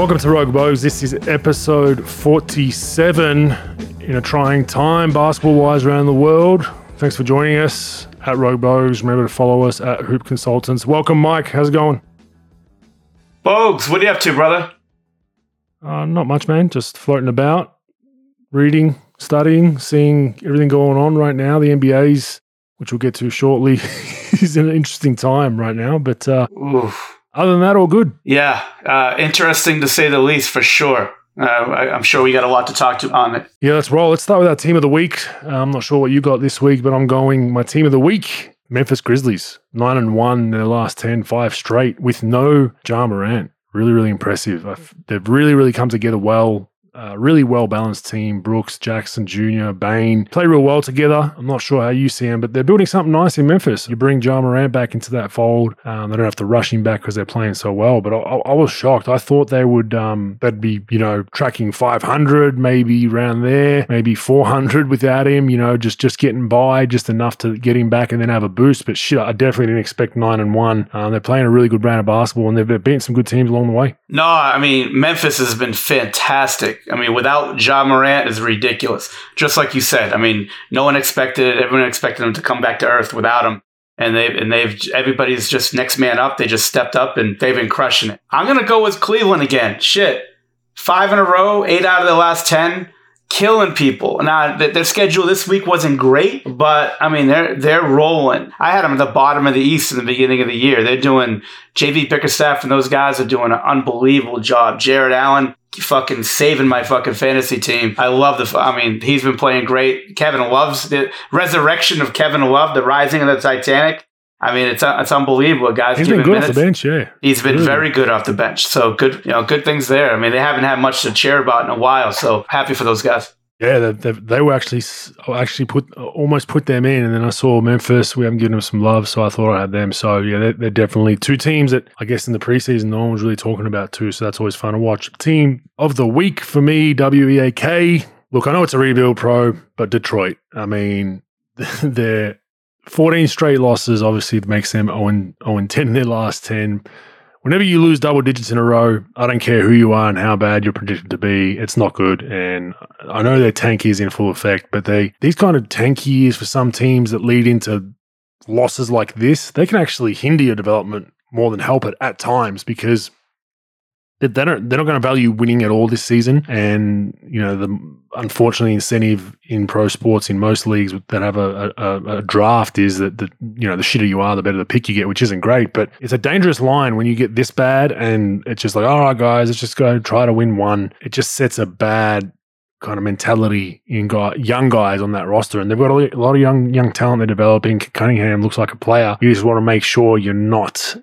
Welcome to Rogue Bogues. This is episode 47 in a trying time, basketball wise, around the world. Thanks for joining us at Rogue Bogues. Remember to follow us at Hoop Consultants. Welcome, Mike. How's it going? Bogues, what are you up to, brother? Uh, not much, man. Just floating about, reading, studying, seeing everything going on right now. The NBA's, which we'll get to shortly, is an interesting time right now. But uh, other than that, all good. Yeah, uh, interesting to say the least, for sure. Uh, I, I'm sure we got a lot to talk to on it. Yeah, let's roll. Let's start with our team of the week. Uh, I'm not sure what you got this week, but I'm going my team of the week. Memphis Grizzlies, nine and one in their last 10, five straight with no Ja Morant. Really, really impressive. I've- They've really, really come together well. Really well balanced team. Brooks, Jackson Jr., Bane play real well together. I'm not sure how you see them, but they're building something nice in Memphis. You bring Ja Morant back into that fold. Um, they don't have to rush him back because they're playing so well. But I, I, was shocked. I thought they would um, they'd be you know tracking 500, maybe around there, maybe 400 without him. You know, just just getting by, just enough to get him back and then have a boost. But shit, I definitely didn't expect nine and one. Um, they're playing a really good brand of basketball, and they've, beaten some good teams along the way. No, I mean Memphis has been fantastic. I mean, without Ja Morant is ridiculous. Just like you said. I mean, no one expected it. Everyone expected him to come back to earth without him. And they've, and they've everybody's just next man up. They just stepped up and they've been crushing it. I'm gonna go with Cleveland again. Shit, five in a row, eight out of the last ten, killing people. Now th- their schedule this week wasn't great, but I mean they're they're rolling. I had them at the bottom of the East in the beginning of the year. They're doing JB Bickerstaff and those guys are doing an unbelievable job. Jarrett Allen fucking saving my fucking fantasy team. I love the. I mean, he's been playing great. Kevin Love's the resurrection of Kevin Love, the rising of the Titanic. I mean, it's uh, it's unbelievable, guys. He's been good off the bench, yeah. He's been Really. very good off the bench. So good, you know, good things there. I mean, they haven't had much to cheer about in a while. So happy for those guys. Yeah, they, they, they were actually actually put almost put them in, and then I saw Memphis. We haven't given them some love, so I thought I had them. So yeah, they're, they're definitely two teams that I guess in the preseason no one was really talking about too. So that's always fun to watch. Team of the week for me, WEAK. Look, I know it's a rebuild pro, but Detroit. I mean, they're 14 straight losses. Obviously, makes them 0 0 10 in their last 10 whenever you lose double digits in a row, I don't care who you are and how bad you're predicted to be, it's not good. And I know their tank is in full effect, but they these kind of tanky years for some teams that lead into losses like this, they can actually hinder your development more than help it at times because they they don't they're not going to value winning at all this season. And you know the unfortunately incentive in pro sports in most leagues that have a, a, a draft is that the you know the shitter you are, the better the pick you get, which isn't great. But it's a dangerous line when you get this bad, and it's just like, all right, guys, let's just go try to win one. It just sets a bad kind of mentality in guy, young guys on that roster, and they've got a lot of young young talent they're developing. Cunningham looks like a player. You just want to make sure you're not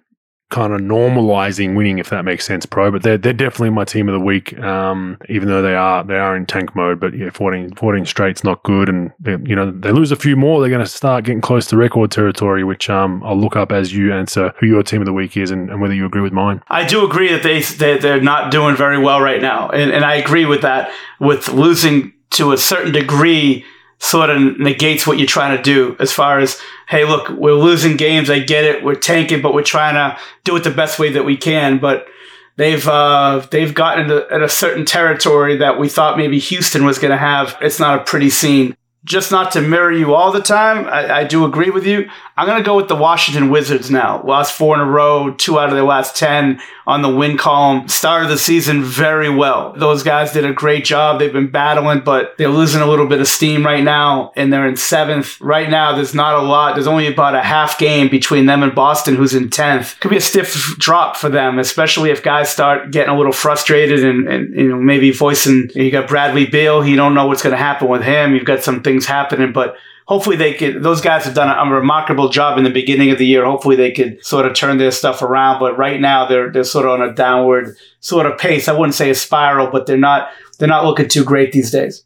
kind of normalizing winning, if that makes sense, pro. But they're they're definitely my team of the week, um, even though they are they are in tank mode. But yeah, 14, 14 straight's not good, and they, you know they lose a few more, they're going to start getting close to record territory. Which um, I'll look up as you answer who your team of the week is and, and whether you agree with mine. I do agree that they, they they're not doing very well right now, and and I agree with that. With losing to a certain degree, sort of negates what you're trying to do. As far as hey, look, we're losing games. I get it. We're tanking, but we're trying to do it the best way that we can. But they've uh, they've gotten into at a certain territory that we thought maybe Houston was going to have. It's not a pretty scene. Just not to mirror you all the time, I, I do agree with you. I'm going to go with the Washington Wizards now. Last four in a row, two out of their last 10 on the win column. Started the season very well. Those guys did a great job. They've been battling, but they're losing a little bit of steam right now, and they're in seventh. Right now, there's not a lot. There's only about a half game between them and Boston, who's in 10th. Could be a stiff drop for them, especially if guys start getting a little frustrated and, and you know, maybe voicing. You got Bradley Beal. You don't know what's going to happen with him. You've got some things happening, but hopefully they could those guys have done a, a remarkable job in the beginning of the year. Hopefully they could sort of turn their stuff around but right now they're they're sort of on a downward sort of pace. I wouldn't say a spiral but they're not they're not looking too great these days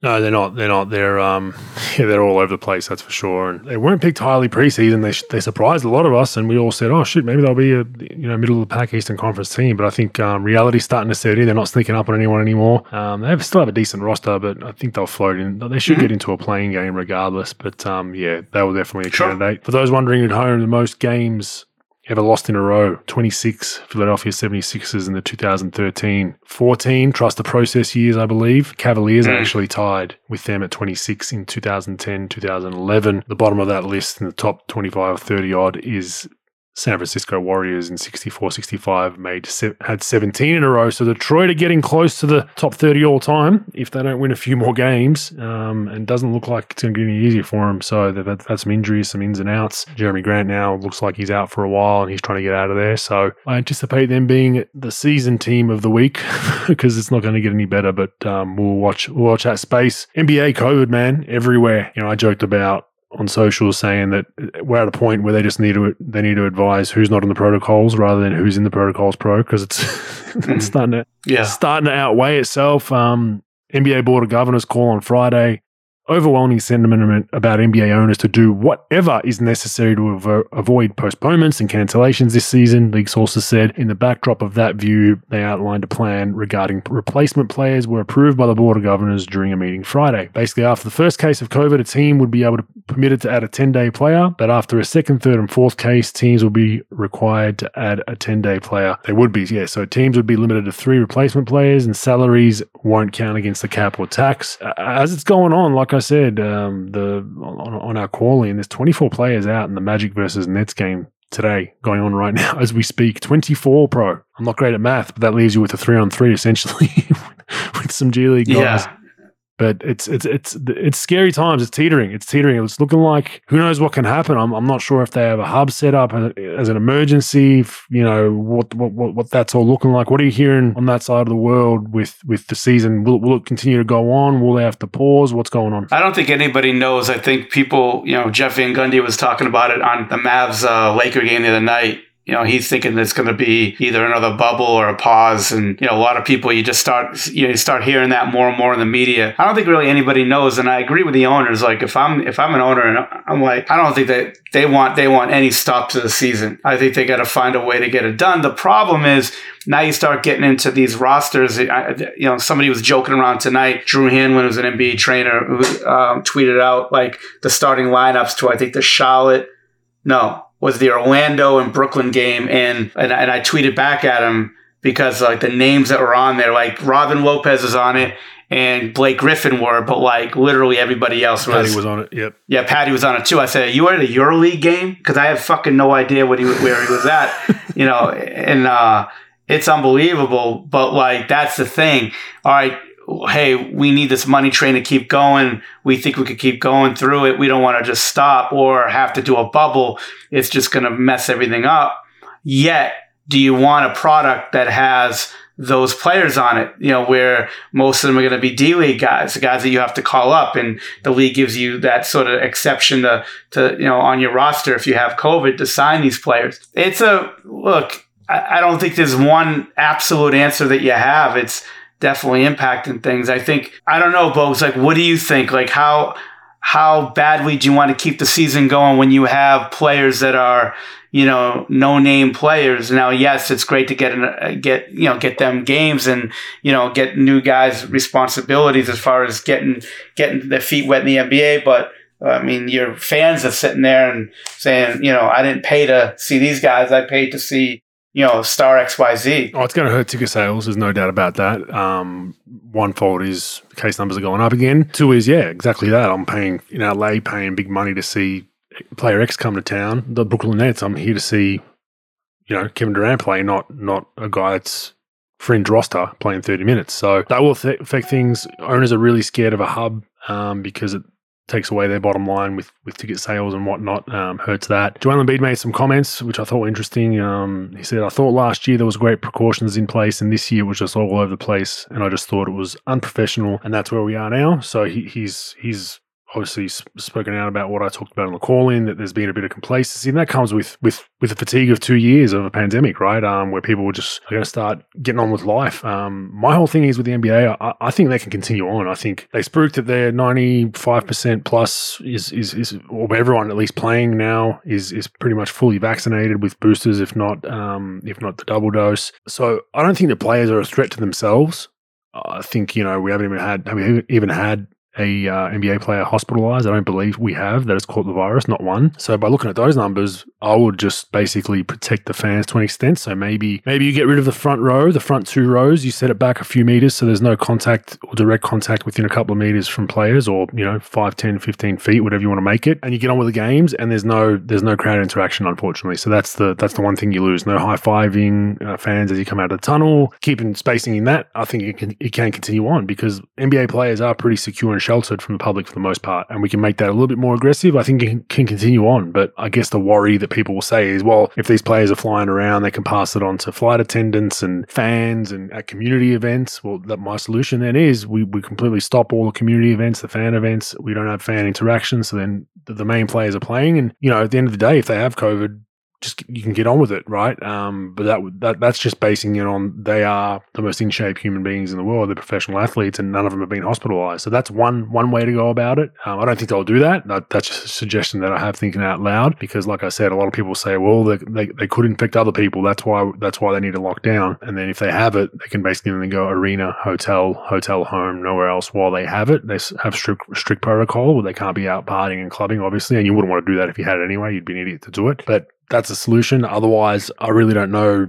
No, they're not. They're not. They're um, yeah, they're all over the place. That's for sure. And they weren't picked highly preseason. They they surprised a lot of us, and we all said, "Oh shit, maybe they'll be a you know middle of the pack Eastern Conference team." But I think um, reality's starting to set in. They're not sneaking up on anyone anymore. Um, they have, still have a decent roster, but I think they'll float in. They should mm-hmm. get into a playing game regardless. But um, yeah, they were definitely a sure. candidate. For those wondering at home, the most games ever lost in a row. 26 Philadelphia 76ers in the 2013 14 trust the process years, I believe. Cavaliers mm. actually tied with them at 26 in 2010 2011. The bottom of that list in the top 25 or 30 odd is San Francisco Warriors in 64 65 made se- had 17 in a row. So Detroit are getting close to the top 30 all time if they don't win a few more games. Um, and doesn't look like it's going to get any easier for them. So they've had, had, some injuries, some ins and outs. Jerami Grant now looks like he's out for a while and he's trying to get out of there. So I anticipate them being the season team of the week because it's not going to get any better. But um, we'll watch we'll watch that space. NBA COVID man everywhere. You know, I joked about on socials saying that we're at a point where they just need to they need to advise who's not in the protocols rather than who's in the protocols pro because it's it's hmm. starting to yeah starting to outweigh itself. Um, NBA Board of Governors call on Friday overwhelming sentiment about NBA owners to do whatever is necessary to avo- avoid postponements and cancellations this season, league sources said. In the backdrop of that view, they outlined a plan regarding replacement players were approved by the Board of Governors during a meeting Friday. Basically, after the first case of COVID, a team would be able to permitted to add a 10 day player, but after a second, third, and fourth case, teams will be required to add a 10 day player. They would be, yeah. So teams would be limited to three replacement players, and salaries won't count against the cap or tax. As it's going on, like I I said, um, the on, on our calling, there's 24 players out in the Magic versus Nets game today going on right now as we speak. 24 pro. I'm not great at math, but that leaves you with a three on three essentially with some G League guys. Yeah but it's it's it's it's scary times. It's teetering. It's teetering. It's looking like who knows what can happen. I'm, I'm not sure if they have a hub set up as an emergency. You know what, what what what that's all looking like. What are you hearing on that side of the world with with the season? Will will it continue to go on? Will they have to pause? What's going on? I don't think anybody knows. I think people. You know, Jeff Van Gundy was talking about it on the Mavs uh, Laker game the other night you know, he's thinking it's going to be either another bubble or a pause. And, you know, a lot of people, you just start, you, know, you start hearing that more and more in the media. I don't think really anybody knows. And I agree with the owners. Like if I'm, if I'm an owner and I'm like, I don't think that they want, they want any stop to the season. I think they got to find a way to get it done. The problem is now you start getting into these rosters. You know, somebody was joking around tonight. Drew Hanlen was an NBA trainer who um, tweeted out like the starting lineups to, I think the Charlotte, no, was the Orlando and Brooklyn game, and and, and I tweeted back at him because like the names that were on there, like Robin Lopez is on it and Blake Griffin were, but like literally everybody else was. Patty was on it. Yep. Yeah, Patty was on it too. I said, "You were at a EuroLeague game?" Because I have fucking no idea what he where he was at. you know, and uh, it's unbelievable. But like that's the thing. All right, hey, we need this money train to keep going. We think we could keep going through it. We don't want to just stop or have to do a bubble. It's just going to mess everything up. Yet, do you want a product that has those players on it, you know, where most of them are going to be D League guys, the guys that you have to call up, and the league gives you that sort of exception to, to you know, on your roster if you have COVID to sign these players. It's a look. I, I don't think there's one absolute answer that you have. It's definitely impacting things. I think I don't know, Bogues. Like, what do you think? Like, how how badly do you want to keep the season going when you have players that are you know no name players? Now, yes, it's great to get an, get you know get them games and you know get new guys responsibilities as far as getting getting their feet wet in the NBA, but. I mean, your fans are sitting there and saying, you know, I didn't pay to see these guys. I paid to see you know, star XYZ. Oh, it's going to hurt ticket sales. There's no doubt about that. Um, one fault is case numbers are going up again. Two is, yeah, exactly that. I'm paying in LA, paying big money to see player X come to town. The Brooklyn Nets, I'm here to see, you know, Kevin Durant play, not not a guy that's fringe roster playing 30 minutes. So that will th- affect things. Owners are really scared of a hub um, because it takes away their bottom line with, with ticket sales and whatnot, um, hurts that. Joel Embiid made some comments, which I thought were interesting. Um, he said, I thought last year there was great precautions in place and this year it was just all over the place. And I just thought it was unprofessional. And that's where we are now. So he, he's, he's obviously spoken out about what I talked about on the call in that there's been a bit of complacency, and that comes with with with the fatigue of two years of a pandemic, right? Um, where people were just going to start getting on with life. Um, my whole thing is with the NBA, I, I, think they can continue on. I think they spooked that they're 95 percent plus is is is or everyone at least playing now is is pretty much fully vaccinated with boosters, if not um, if not the double dose. So I don't think the players are a threat to themselves. I think you know we haven't even had have we even had a uh, NBA player hospitalized. I don't believe we have that has caught the virus, not one. So by looking at those numbers, I would just basically protect the fans to an extent. So maybe maybe you get rid of the front row, the front two rows, you set it back a few meters so there's no contact or direct contact within a couple of meters from players or, you know, 5, 10, 15 feet, whatever you want to make it. And you get on with the games and there's no there's no crowd interaction unfortunately. So that's the that's the one thing you lose. No high-fiving uh, fans as you come out of the tunnel. Keeping spacing in that, I think it can it can continue on because NBA players are pretty secure and sheltered from the public for the most part, and we can make that a little bit more aggressive, I think it can continue on. But I guess the worry that people will say is, well, if these players are flying around, they can pass it on to flight attendants and fans and at community events. Well, that my solution then is we, we completely stop all the community events, the fan events. We don't have fan interaction. So then the, the main players are playing. And, you know, at the end of the day, if they have COVID, just you can get on with it, right? Um, but that that that's just basing it on they are the most in shape human beings in the world. They're professional athletes, and none of them have been hospitalized. So that's one one way to go about it. Um, I don't think they'll do that. that. That's just a suggestion that I have thinking out loud because, like I said, a lot of people say, well, they, they, they could infect other people. That's why that's why they need to lock down. And then if they have it, they can basically then go arena, hotel, hotel, home, nowhere else while they have it. They have strict strict protocol where they can't be out partying and clubbing, obviously, and you wouldn't want to do that if you had it anyway. You'd be an idiot to do it, but that's a solution. Otherwise, I really don't know.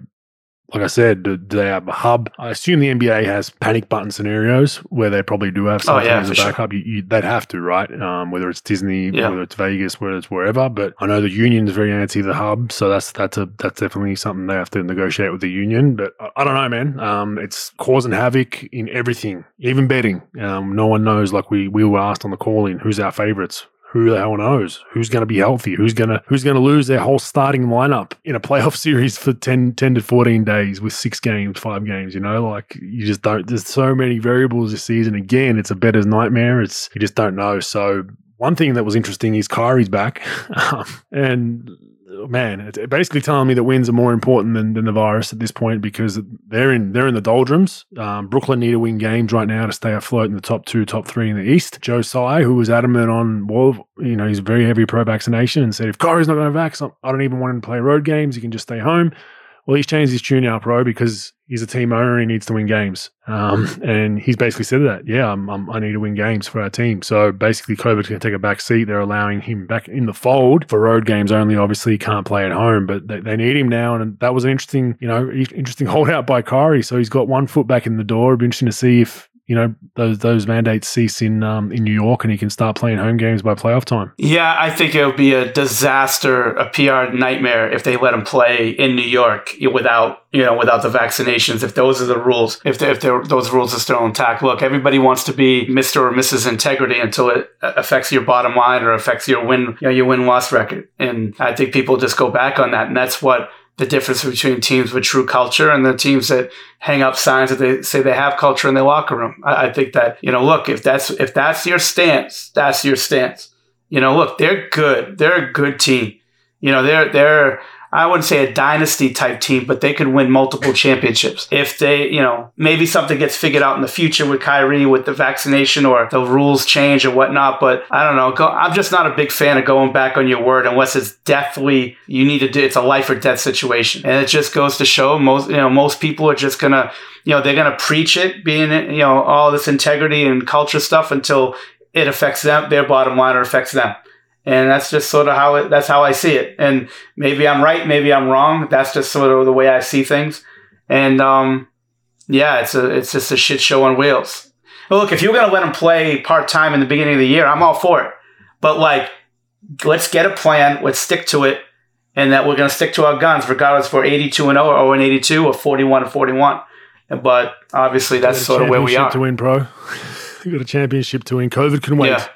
Like I said, do, do, they have a hub? I assume the NBA has panic button scenarios where they probably do have something oh, yeah, as a backup. Sure. You, you, they'd have to, right? Um, whether it's Disney, yeah. whether it's Vegas, whether it's wherever. But I know the union is very anti the hub, so that's that's a that's definitely something they have to negotiate with the union. But I, I don't know, man. Um, it's causing havoc in everything, even betting. Um, no one knows. Like we we were asked on the call in, who's our favorites? Who the hell knows? Who's going to be healthy? Who's going to who's going to lose their whole starting lineup in a playoff series for 10, 10 to 14 days with six games five games you know? Like you just don't there's so many variables this season. Again it's a better's nightmare. It's you just don't know. So one thing that was interesting is Kyrie's back. Um, and man, it's basically telling me that wins are more important than, than the virus at this point because they're in they're in the doldrums. Um, Brooklyn need to win games right now to stay afloat in the top two, top three in the East. Joe Tsai, who was adamant on well, you know, he's very heavy pro vaccination and said if Kyrie's not going to vax, I don't even want him to play road games. He can just stay home. Well, he's changed his tune now, pro, because he's a team owner and he needs to win games. Um, and he's basically said that, yeah, I'm, I'm, i need to win games for our team. So basically, COVID's going to take a back seat. They're allowing him back in the fold for road games only. Obviously, he can't play at home, but they, they need him now. And that was an interesting, you know, interesting holdout by Kyrie. So he's got one foot back in the door. It'd be interesting to see if you know those those mandates cease in um, in New York and he can start playing home games by playoff time. Yeah, I think it would be a disaster, a PR nightmare if they let him play in New York without you know without the vaccinations. If those are the rules, if if those rules are still intact, look, everybody wants to be Mister or Mrs. Integrity until it affects your bottom line or affects your win you know, your win loss record, and I think people just go back on that, and that's what the difference between teams with true culture and the teams that hang up signs that they say they have culture in their locker room. I, I, think that you know, look, if that's if that's your stance, that's your stance. You know, look, they're good. They're a good team. You know, they're they're I wouldn't say a dynasty type team, but they could win multiple championships if they, you know, maybe something gets figured out in the future with Kyrie with the vaccination or the rules change or whatnot. But I don't know. Go, I'm just not a big fan of going back on your word unless it's deathly. You need to do. It's a life or death situation, and it just goes to show most, you know, most people are just gonna, you know, they're gonna preach it, being, you know, all this integrity and culture stuff until it affects them, their bottom line, or affects them and that's just sort of how it, that's how I see it. And maybe I'm right, maybe I'm wrong. That's just sort of the way I see things. And um, yeah, it's a it's just a shit show on wheels. look, if you're gonna let him play part time in the beginning of the year, I'm all for it. But like, let's get a plan. Let's stick to it, and that we're gonna stick to our guns, regardless for 82 and 0 or 0 82 or 41 and 41. But obviously, that's sort of where we are. To win, pro. you got a championship to win. COVID can wait. Yeah.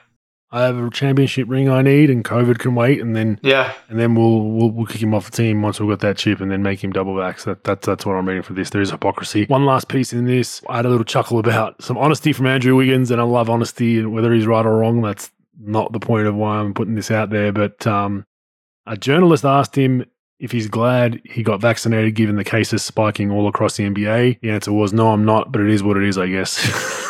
I have a championship ring I need, and COVID can wait, and then yeah, and then we'll we'll, we'll kick him off the team once we've got that chip, and then make him double back. So that, that's that's what I'm reading for this. There is hypocrisy. One last piece in this, I had a little chuckle about some honesty from Andrew Wiggins, and I love honesty, and whether he's right or wrong, that's not the point of why I'm putting this out there, but um, a journalist asked him if he's glad he got vaccinated given the cases spiking all across the NBA. The answer was no, I'm not, but it is what it is, I guess.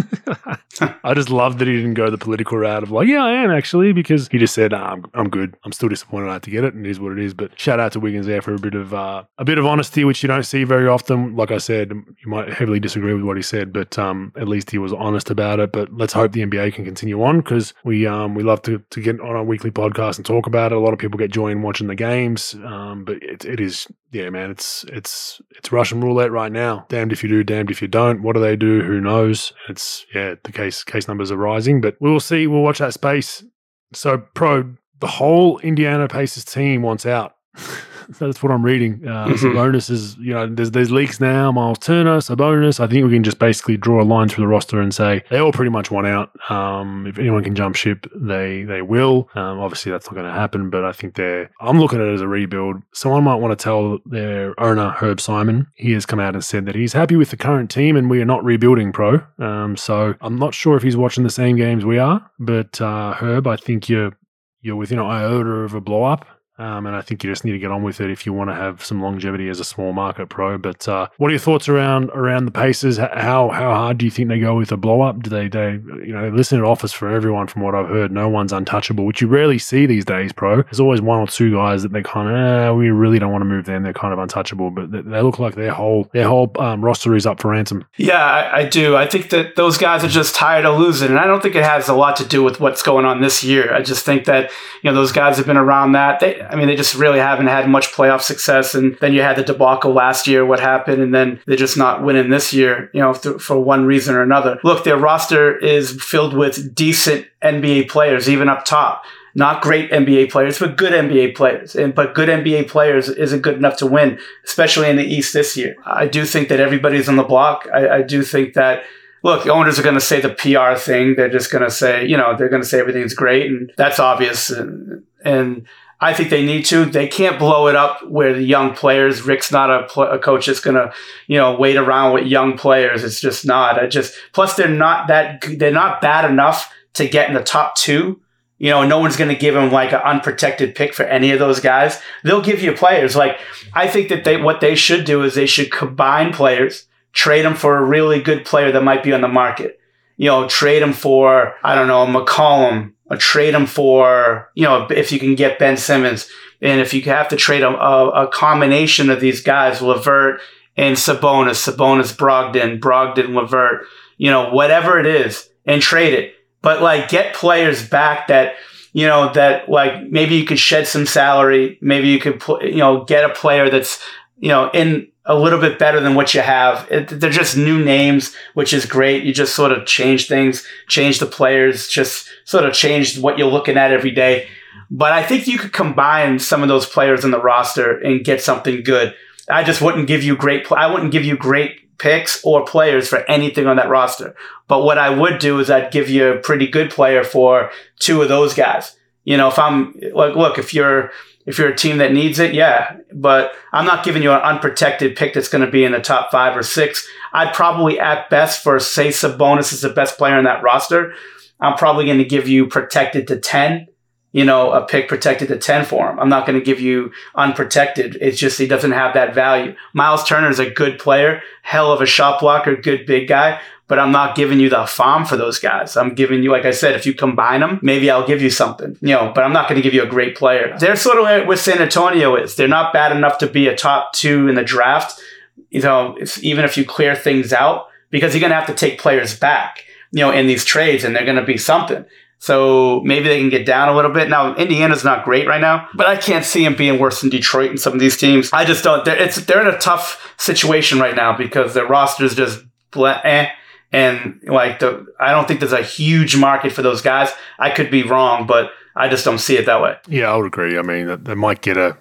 I just love that he didn't go the political route of like, yeah, I am actually, because he just said, nah, I'm, I'm good. I'm still disappointed I had to get it, and it is what it is. But shout out to Wiggins there for a bit of uh, a bit of honesty, which you don't see very often. Like I said, you might heavily disagree with what he said, but um, at least he was honest about it. But let's hope the NBA can continue on because we um, we love to, to get on our weekly podcast and talk about it. A lot of people get joy in watching the games, um, but it, it is yeah, man, it's it's it's Russian roulette right now. Damned if you do, damned if you don't. What do they do? Who knows? It's yeah, the case case numbers are rising, but we'll see. We'll watch that space. So, pro, the whole Indiana Pacers team wants out. So that's what I'm reading. Uh, mm-hmm. Sabonis is, you know, there's there's leaks now. Miles Turner, Sabonis. I think we can just basically draw a line through the roster and say they all pretty much want out. Um, if anyone can jump ship, they they will. Um, obviously, that's not going to happen, but I think they're. I'm looking at it as a rebuild. Someone might want to tell their owner Herb Simon. He has come out and said that he's happy with the current team and we are not rebuilding. Pro. Um, so I'm not sure if he's watching the same games we are, but uh, Herb, I think you're you're within an iota of a blow up. Um, and I think you just need to get on with it if you want to have some longevity as a small market pro. But uh, what are your thoughts around around the Pacers? How how hard do you think they go with a blow up? Do they they you know listen at offers for everyone from what I've heard? No one's untouchable, which you rarely see these days, pro. There's always one or two guys that they kind of eh, we really don't want to move them. They're kind of untouchable, but they, they look like their whole their whole um, roster is up for ransom. Yeah, I, I do. I think that those guys are just tired of losing, and I don't think it has a lot to do with what's going on this year. I just think that you know those guys have been around that. They, I mean, they just really haven't had much playoff success. And then you had the debacle last year, what happened, and then they're just not winning this year, you know, th- for one reason or another. Look, their roster is filled with decent NBA players, even up top. Not great NBA players, but good NBA players. And but good NBA players isn't good enough to win, especially in the East this year. I do think that everybody's on the block. I, I do think that look, the owners are going to say the PR thing. They're just going to say, you know, they're going to say everything's great, and that's obvious. And, and I think they need to. They can't blow it up where the young players. Rick's not a, pl- a coach that's gonna, you know, wait around with young players. It's just not. I just plus they're not that. They're not bad enough to get in the top two. You know, no one's going to give them like an unprotected pick for any of those guys. They'll give you players. Like I think that they what they should do is they should combine players, trade them for a really good player that might be on the market. You know, trade them for I don't know McCollum trade him for, you know, if you can get Ben Simmons. And if you have to trade a, a, a combination of these guys, LeVert and Sabonis, Sabonis, Brogdon, Brogdon, LeVert, you know, whatever it is, and trade it. But like get players back that, you know, that like maybe you could shed some salary. Maybe you could, you know, get a player that's, you know, in a little bit better than what you have. It, they're just new names, which is great. You just sort of change things, change the players, just sort of change what you're looking at every day. But I think you could combine some of those players in the roster and get something good. I just wouldn't give you great. I wouldn't give you great picks or players for anything on that roster. But what I would do is I'd give you a pretty good player for two of those guys. You know, if I'm like, look, if you're if you're a team that needs it, yeah. But I'm not giving you an unprotected pick that's going to be in the top five or six. I'd probably, at best, for say Sabonis is the best player in that roster, I'm probably going to give you protected to 10, you know, a pick protected to 10 for him. I'm not going to give you unprotected. It's just he doesn't have that value. Miles Turner is a good player, hell of a shot blocker, good big guy, but I'm not giving you the farm for those guys. I'm giving you, like I said, if you combine them, maybe I'll give you something, you know, but I'm not going to give you a great player. They're sort of where San Antonio is. They're not bad enough to be a top two in the draft, you know, even if you clear things out, because you're going to have to take players back, you know, in these trades and they're going to be something. So maybe they can get down a little bit. Now, Indiana's not great right now, but I can't see them being worse than Detroit and some of these teams. I just don't. They're, it's, they're in a tough situation right now because their roster is just blah, eh. And like the, I don't think there's a huge market for those guys. I could be wrong, but I just don't see it that way. Yeah, I would agree. I mean, they might get a,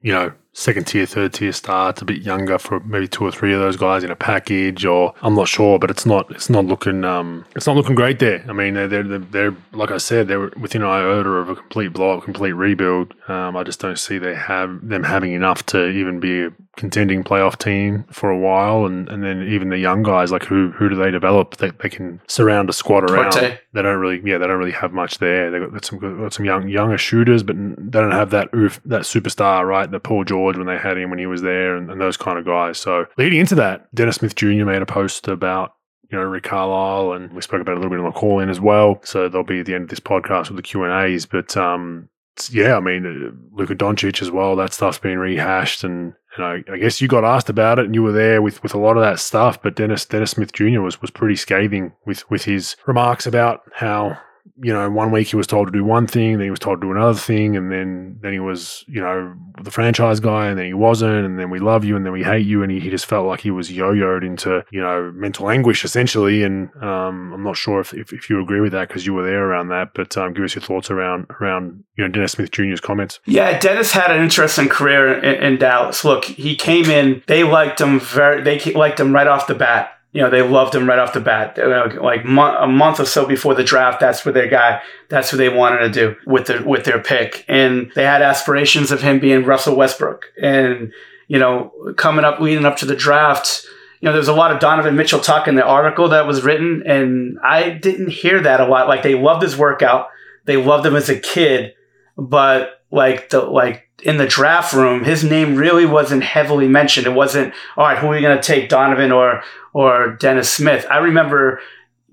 you know, second tier, third tier starts, a bit younger for maybe two or three of those guys in a package, or I'm not sure, but it's not it's not looking um it's not looking great there. I mean, they're they're, they're like I said, they're within an iota of a complete blow, up, complete rebuild. Um, I just don't see they have them having enough to even be a contending playoff team for a while, and, and then even the young guys, like who who do they develop that they can surround a squad around? Forte. They don't really, yeah, they don't really have much there. They got, got some got some young younger shooters, but they don't have that oof, that superstar, right? The Paul George when they had him when he was there, and, and those kind of guys. So leading into that, Dennis Smith Jr. made a post about you know, Rick Carlisle, and we spoke about a little bit on the call in as well. So they'll be at the end of this podcast with the Q and A's. But um, yeah, I mean, uh, Luka Doncic as well. That stuff's been rehashed, and I guess you got asked about it, and you were there with, with a lot of that stuff. But Dennis Dennis Smith Jr. was was pretty scathing with with his remarks about how you know, one week he was told to do one thing, then he was told to do another thing, and then then he was, you know, the franchise guy, and then he wasn't, and then we love you, and then we hate you, and he, he just felt like he was yo-yoed into, you know, mental anguish essentially. And um, I'm not sure if, if, if you agree with that because you were there around that, but um, give us your thoughts around around you know Dennis Smith Jr.'s comments. Yeah, Dennis had an interesting career in, in Dallas. Look, he came in, they liked him very, they liked him right off the bat you know, they loved him right off the bat. Like a month or so before the draft, that's what their guy, that's what they wanted to do with their with their pick, and they had aspirations of him being Russell Westbrook. And you know, coming up, leading up to the draft, you know, there's a lot of Donovan Mitchell talk in the article that was written, and I didn't hear that a lot. Like they loved his workout, they loved him as a kid, but like the like in the draft room, his name really wasn't heavily mentioned. It wasn't, all right, who are we going to take, Donovan or or Dennis Smith? I remember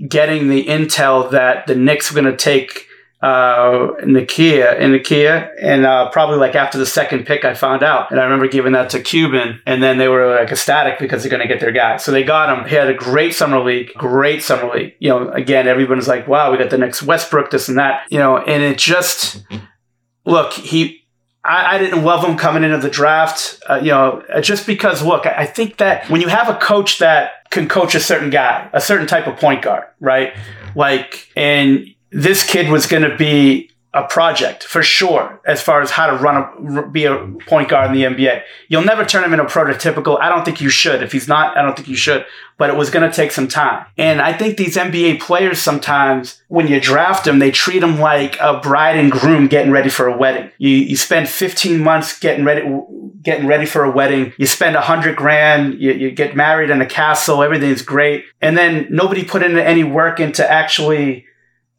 getting the intel that the Knicks were going to take uh, Nakia in Nakia, and uh, probably like after the second pick, I found out, and I remember giving that to Cuban, and then they were like ecstatic because they're going to get their guy. So they got him. He had a great summer league, great summer league. You know, again, everyone's like, "Wow, we got the next Westbrook, this and that." You know, and it just look he I, I, didn't love him coming into the draft, uh, you know, uh, just because, look, I think that when you have a coach that can coach a certain guy, a certain type of point guard, right? Like, and this kid was going to be a project for sure as far as how to run a be a point guard in the NBA. You'll never turn him into prototypical. I don't think you should. If he's not, I don't think you should. But it was going to take some time. And I think these NBA players sometimes when you draft them, they treat them like a bride and groom getting ready for a wedding. You you spend 15 months getting ready getting ready for a wedding. You spend a hundred grand. You, you get married in a castle. Everything's great. And then nobody put in any work into actually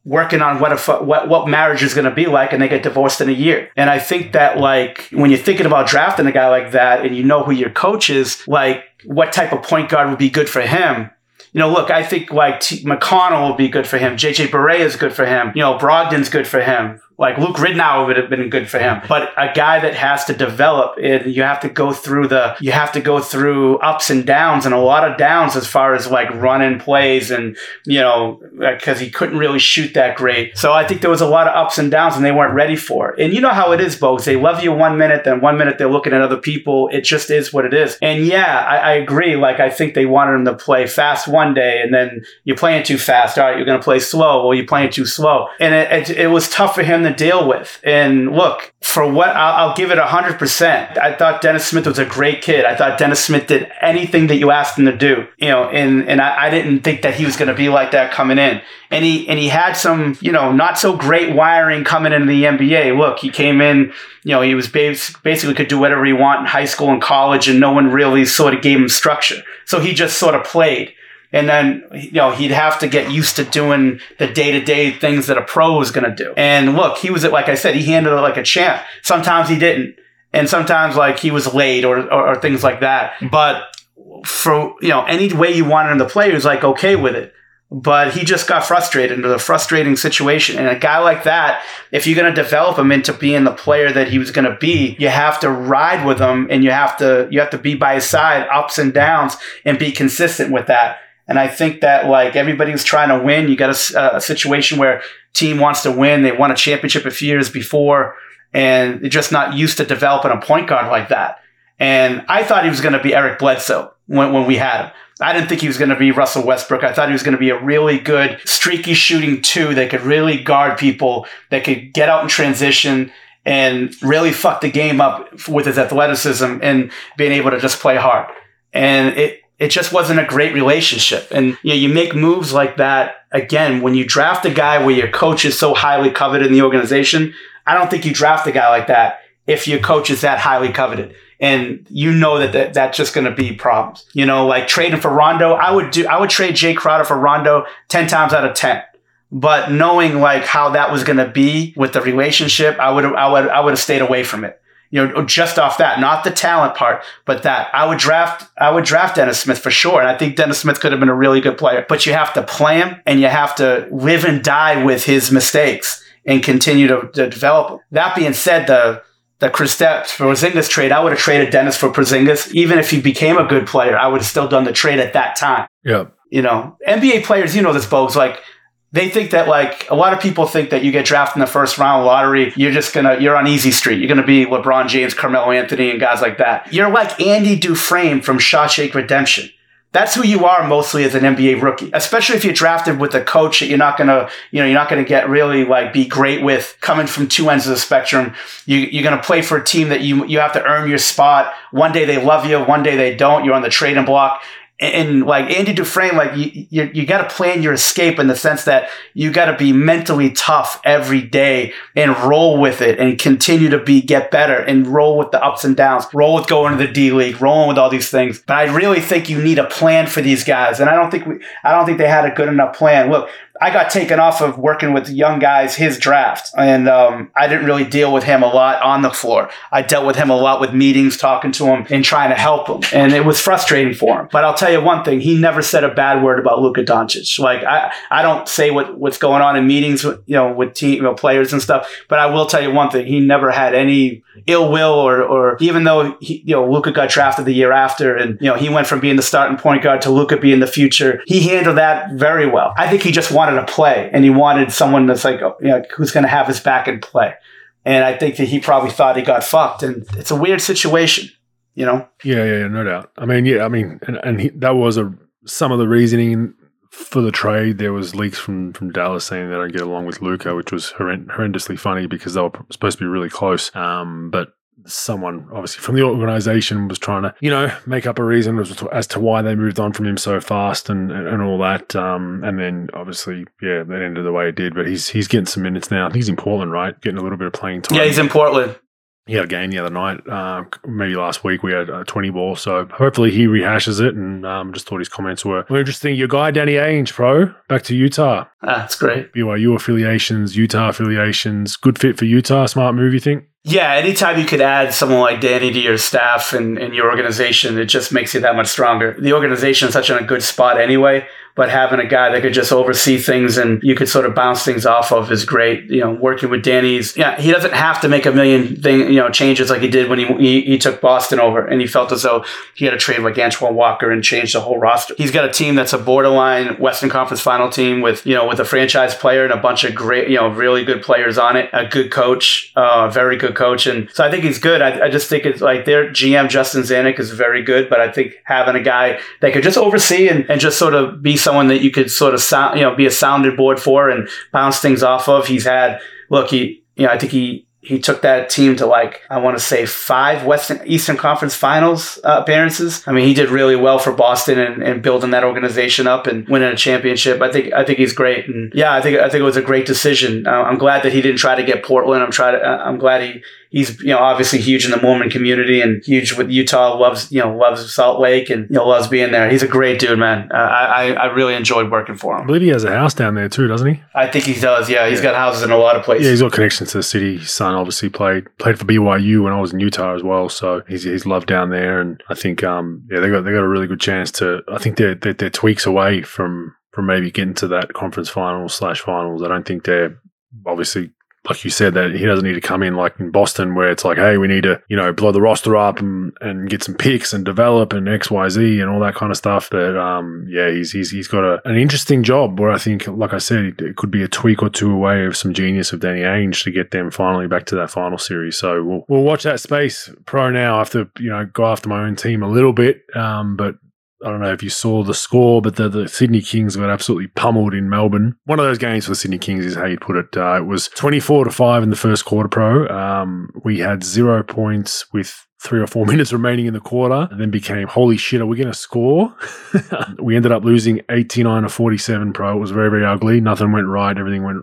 working on what a what what marriage is going to be like and they get divorced in a year. And I think that like when you're thinking about drafting a guy like that and you know who your coach is, like what type of point guard would be good for him. You know, look, I think like T- McConnell will be good for him. JJ Barea is good for him. You know, Brogdon's good for him. Like Luke Ridnour would have been good for him, but a guy that has to develop it, you have to go through the, you have to go through ups and downs and a lot of downs as far as like running plays and, you know, because he couldn't really shoot that great. So I think there was a lot of ups and downs and they weren't ready for it. And you know how it is, Bogues. They love you one minute, then one minute they're looking at other people. It just is what it is. And yeah, I, I agree. Like I think they wanted him to play fast one day and then you're playing too fast. All right, you're going to play slow. Well, you're playing too slow. And it, it, it was tough for him to deal with. And look, for what I'll, I'll give it 100%. I thought Dennis Smith was a great kid. I thought Dennis Smith did anything that you asked him to do, you know, and, and I, I didn't think that he was going to be like that coming in. And he, and he had some, you know, not so great wiring coming into the NBA. Look, he came in, you know, he was basically could do whatever he want in high school and college and no one really sort of gave him structure. So he just sort of played and then you know he'd have to get used to doing the day-to-day things that a pro is going to do. And look he was like i said he handled it like a champ. Sometimes he didn't. And sometimes like he was late or, or, or things like that. But for you know any way you wanted him to play he was like okay with it. But he just got frustrated into a frustrating situation. And a guy like that, if you're going to develop him into being the player that he was going to be, you have to ride with him and you have to, you have to be by his side ups and downs and be consistent with that. And I think that like everybody's trying to win. You got a, a, situation where team wants to win. They won a championship a few years before and they're just not used to developing a point guard like that. And I thought he was going to be Eric Bledsoe when, when we had him. I didn't think he was going to be Russell Westbrook. I thought he was going to be a really good streaky shooting two that could really guard people, that could get out in transition and really fuck the game up with his athleticism and being able to just play hard. And it, it just wasn't a great relationship. And you know, you make moves like that again when you draft a guy where your coach is so highly coveted in the organization. I don't think you draft a guy like that if your coach is that highly coveted. And you know that, that that's just going to be problems. You know, like trading for Rondo, I would do. I would trade Jay Crowder for Rondo ten times out of ten. But knowing like how that was going to be with the relationship, I would I would I would have stayed away from it you know, just off that, not the talent part, but that I would draft, I would draft Dennis Smith for sure. And I think Dennis Smith could have been a really good player, but you have to play him and you have to live and die with his mistakes and continue to, to develop him. That being said, the, the Chris Kristaps for Porzingis trade, I would have traded Dennis for Porzingis. Even if he became a good player, I would have still done the trade at that time. Yeah. You know, NBA players, you know this, Bogues, like they think that like a lot of people think that you get drafted in the first round lottery, you're just gonna you're on easy street. You're gonna be LeBron James, Carmelo Anthony, and guys like that. You're like Andy Dufresne from Shawshank Redemption. That's who you are mostly as an NBA rookie, especially if you're drafted with a coach that you're not gonna, you know, you're not gonna get really like be great with coming from two ends of the spectrum. You, you're gonna play for a team that you you have to earn your spot. One day they love you, one day they don't. You're on the trading block, and like Andy Dufresne, like you, you, you got to plan your escape in the sense that you got to be mentally tough every day and roll with it and continue to be get better and roll with the ups and downs, roll with going to the D League, rolling with all these things. But I really think you need a plan for these guys, and I don't think we, I don't think they had a good enough plan. Look, I got taken off of working with young guys his draft, and um, I didn't really deal with him a lot on the floor. I dealt with him a lot with meetings, talking to him, and trying to help him, and it was frustrating for him. But I'll tell you one thing: he never said a bad word about Luka Doncic. Like I, I don't say what what's going on in meetings, with, you know, with team you know, players and stuff. But I will tell you one thing: he never had any ill will, or or even though he, you know Luka got drafted the year after, and you know he went from being the starting point guard to Luka being the future. He handled that very well. I think he just wanted to play, and he wanted someone that's like, you know, who's going to have his back and play. And I think that he probably thought he got fucked, and it's a weird situation, you know. Yeah, yeah, yeah no doubt. I mean, yeah, I mean, and, and he, that was a some of the reasoning for the trade. There was leaks from from Dallas saying they don't get along with Luka, which was horrendously funny because they were supposed to be really close. Um, but someone obviously from the organization was trying to you know make up a reason as to, as to why they moved on from him so fast and and all that um, and then obviously yeah that ended the way it did but he's he's getting some minutes now i think he's in Portland right getting a little bit of playing time yeah he's in Portland he had a game the other night. Uh, maybe last week we had a 20 ball. So hopefully he rehashes it. And um, just thought his comments were, were interesting. Your guy, Danny Ainge, pro, back to Utah. Ah, that's great. BYU affiliations, Utah affiliations. Good fit for Utah. Smart move, you think? Yeah, anytime you could add someone like Danny to your staff and, and your organization, it just makes you that much stronger. The organization is such in a good spot anyway but having a guy that could just oversee things and you could sort of bounce things off of is great. You know, working with Danny's, yeah, he doesn't have to make a million thing, you know, changes like he did when he, he, he took Boston over and he felt as though he had to trade like Antoine Walker and change the whole roster. He's got a team that's a borderline Western Conference final team with, you know, with a franchise player and a bunch of great, you know, really good players on it, a good coach, a uh, very good coach. And so I think he's good. I, I just think it's like their GM, Justin Zanik, is very good, but I think having a guy that could just oversee and, and just sort of be someone that you could sort of sound, you know, be a sounding board for and bounce things off of. He's had, look, he, you know, I think he, he took that team to like I want to say five Western Eastern Conference Finals uh, appearances. I mean, he did really well for Boston and, and building that organization up and winning a championship. I think I think he's great, and yeah, I think I think it was a great decision. Uh, I'm glad that he didn't try to get Portland. I'm try to, uh, I'm glad he he's you know obviously huge in the Mormon community and huge with Utah. Loves you know loves Salt Lake and you know loves being there. He's a great dude, man. Uh, I I really enjoyed working for him. I believe he has a house down there too, doesn't he? I think he does. Yeah, he's yeah. got houses in a lot of places. Yeah, he's got connections to the city. His son obviously played played for BYU when I was in Utah as well, so he's he's loved down there. And I think um yeah they got they got a really good chance to. I think they're they're, they're tweaks away from from maybe getting to that conference final slash finals. I don't think they're obviously like you said, that he doesn't need to come in like in Boston where it's like, hey, we need to, you know, blow the roster up and, and get some picks and develop and X, Y, Z and all that kind of stuff. But um, yeah, he's, he's, he's got a, an interesting job where I think, like I said, it could be a tweak or two away of some genius of Danny Ainge to get them finally back to that final series. So we'll, we'll watch that space pro now. I have to, you know, go after my own team a little bit. Um, but I don't know if you saw the score, but the, the Sydney Kings got absolutely pummeled in Melbourne. One of those games for the Sydney Kings is how you put it. Uh, it was 24 to 5 in the first quarter, pro. Um, we had zero points with three or four minutes remaining in the quarter and then became holy shit are we going to score we ended up losing 89 to 47 pro it was very very ugly nothing went right everything went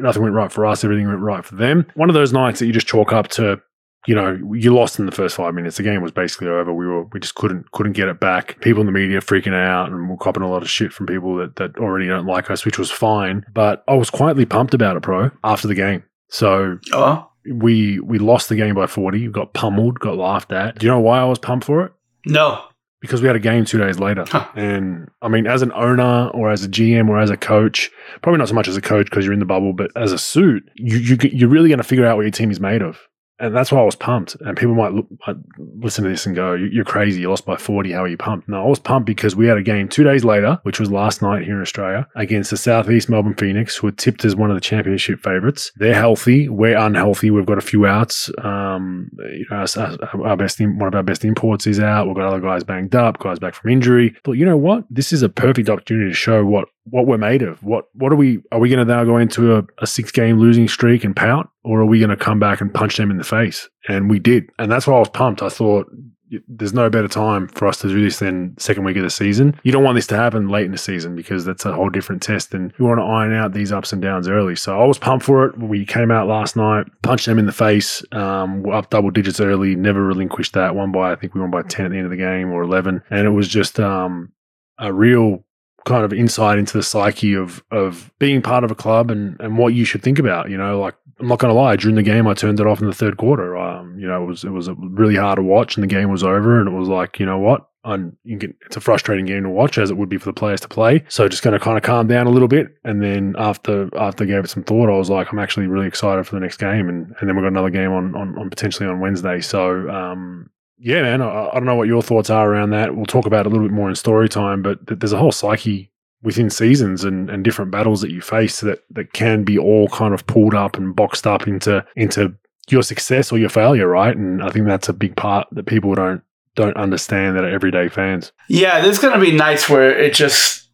nothing went right for us everything went right for them one of those nights that you just chalk up to you know, you lost in the first five minutes. The game was basically over. We were we just couldn't couldn't get it back. People in the media freaking out and we're copping a lot of shit from people that, that already don't like us, which was fine. But I was quietly pumped about it, bro, after the game. So oh. we we lost the game by forty, got pummeled, got laughed at. Do you know why I was pumped for it? No. Because we had a game two days later. Huh. And I mean, as an owner or as a GM or as a coach, probably not so much as a coach because you're in the bubble, but as a suit, you, you, you're really going to figure out what your team is made of and that's why I was pumped. And people might, look, might listen to this and go, "You're crazy! You lost by 40. How are you pumped?" No, I was pumped because we had a game two days later, which was last night here in Australia, against the Southeast Melbourne Phoenix, who were tipped as one of the championship favourites. They're healthy. We're unhealthy. We've got a few outs. Um, you know, our, our best one of our best imports is out. We've got other guys banged up, guys back from injury. But you know what? This is a perfect opportunity to show what what we're made of. What what are we? Are we going to now go into a, a six game losing streak and pout, or are we going to come back and punch them in the face? And we did, and that's why I was pumped. I thought there's no better time for us to do this than second week of the season. You don't want this to happen late in the season because that's a whole different test, and you want to iron out these ups and downs early. So I was pumped for it. We came out last night, punched them in the face, um, up double digits early, never relinquished that. One by I think we won by ten at the end of the game or eleven, and it was just um, a real kind of insight into the psyche of of being part of a club and and what you should think about. You know, like I'm not going to lie, during the game I turned it off in the third quarter. Um, you know, it was it was really hard to watch, and the game was over, and it was like, you know what. And can, it's a frustrating game to watch as it would be for the players to play. So just going to kind of calm down a little bit, and then after after I gave it some thought, I was like, I'm actually really excited for the next game, and and then we've got another game on on, on potentially on Wednesday. So um, yeah, man, I, I, don't know what your thoughts are around that. We'll talk about it a little bit more in story time, but th- there's a whole psyche within seasons and, and different battles that you face that, that can be all kind of pulled up and boxed up into into your success or your failure, right? And I think that's a big part that people don't don't understand that are everyday fans. Yeah, there's going to be nights where it just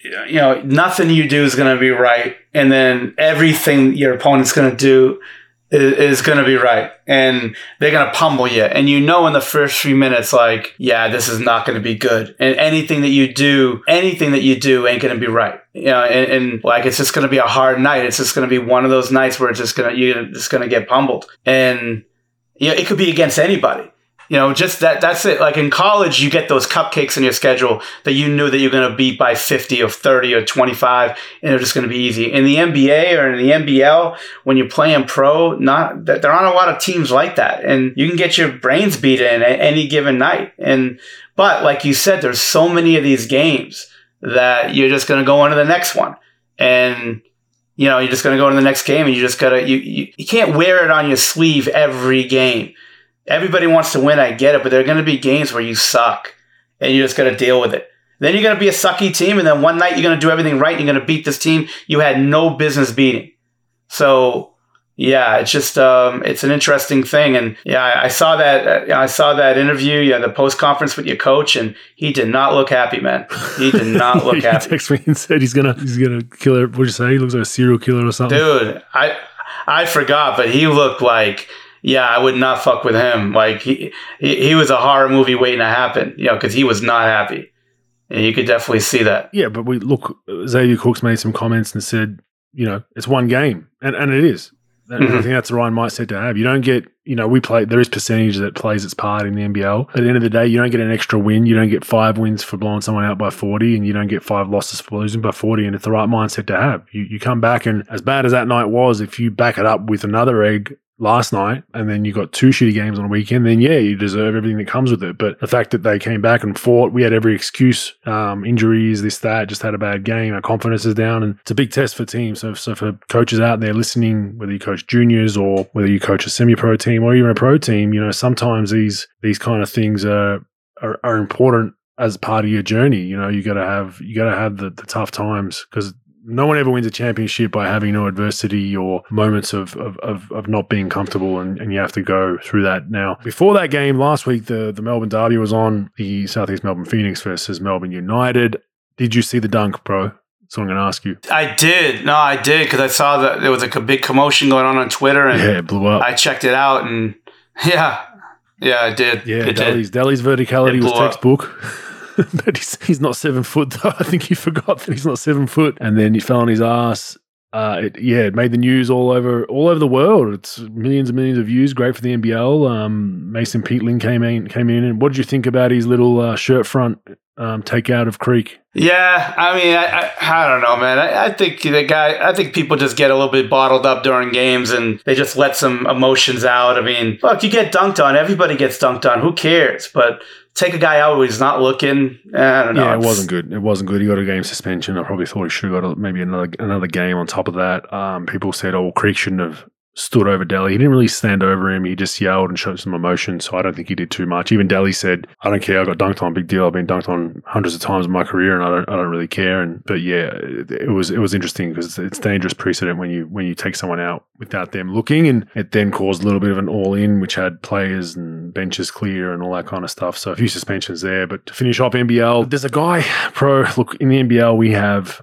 you know nothing you do is going to be right, and then everything your opponent's going to do is, going to be right. And they're going to pummel you. And you know in the first few minutes like yeah this is not going to be good. And anything that you do anything that you do ain't going to be right. You know and, and like it's just going to be a hard night. It's just going to be one of those nights where it's just going to you're just going to get pummeled. And you know, it could be against anybody you know, just that that's it. Like in college, you get those cupcakes in your schedule that you knew that you're going to beat by 50 or 30 or 25 and they're just going to be easy. In the NBA or in the NBL, when you're playing pro, not there aren't a lot of teams like that. And you can get your brains beat in at any given night. And but like you said, there's so many of these games that you're just going to go on to the next one. And you know, you're just going to go to the next game and you just got to you, you you can't wear it on your sleeve every game everybody wants to win. I get it, but there are going to be games where you suck and you're just got to deal with it. Then you're going to be a sucky team, and then one night you're going to do everything right. And you're going to beat this team you had no business beating. So yeah, it's just um, it's an interesting thing, and yeah, I, saw that uh, I saw that interview, yeah, the post conference with your coach, and he did not look happy, man. He did not look he happy. Texted me and said he's gonna he's gonna kill her. What'd you say? He looks like a serial killer or something. Dude, I I forgot, but he looked like yeah, I would not fuck with him. Like he, he, he was a horror movie waiting to happen, you know, because he was not happy. And you could definitely see that. Yeah, but we look. Xavier Cooks made some comments and said, you know, it's one game, and and it is. And mm-hmm. I think that's the right mindset to have. You don't get, you know, we play. There is percentage that plays its part in the NBL. At the end of the day, you don't get an extra win. You don't get five wins for blowing someone out by forty, and you don't get five losses for losing by forty. And it's the right mindset to have. You you come back, and as bad as that night was, if you back it up with another egg last night and then you got two shitty games on a weekend, then yeah, you deserve everything that comes with it. But the fact that they came back and fought, we had every excuse, um, injuries, this, that, just had a bad game. Our confidence is down and it's a big test for teams. So, so for coaches out there listening, whether you coach juniors or whether you coach a semi-pro team or even a pro team, you know, sometimes these, these kind of things are, are, are important as part of your journey. You know, you got to have, you got to have the, the tough times because no one ever wins a championship by having no adversity or moments of of, of, of not being comfortable, and, and you have to go through that. Now, before that game last week, the the Melbourne Derby was on the Southeast Melbourne Phoenix versus Melbourne United. Did you see the dunk, bro? So I'm going to ask you. I did. No, I did because I saw that there was like a big commotion going on on Twitter, and Yeah, it blew up. I checked it out, and yeah, yeah, I did. yeah, it. Delly's, Delly's verticality It was textbook. but he's, he's not seven foot, though. I think he forgot that he's not seven foot. And then he fell on his ass. Uh, it, yeah, it made the news all over all over the world. It's millions and millions of views. Great for the NBL. Um, Mason Peatling came in. Came in. And what did you think about his little uh, shirt front um, takeout of Creek? Yeah, I mean, I, I, I don't know, man. I, I think the guy, I think people just get a little bit bottled up during games and they just let some emotions out. I mean, look, you get dunked on. Everybody gets dunked on. Who cares? But take a guy out who he's not looking. I don't know. yeah, it wasn't good. It wasn't good. He got a game suspension. I probably thought he should have got a, maybe another another game on top of that. Um, people said, "Oh, Creek shouldn't have stood over Delly." He didn't really stand over him. He just yelled and showed some emotion. So I don't think he did too much. Even Delly said, "I don't care. I got dunked on. Big deal. I've been dunked on hundreds of times in my career, and I don't I don't really care." And but yeah, it, it was it was interesting because it's dangerous precedent when you when you take someone out without them looking, and it then caused a little bit of an all in, which had players and benches clear and all that kind of stuff. So a few suspensions there. But to finish off NBL, there's a guy, pro. Look in the NBL, we have.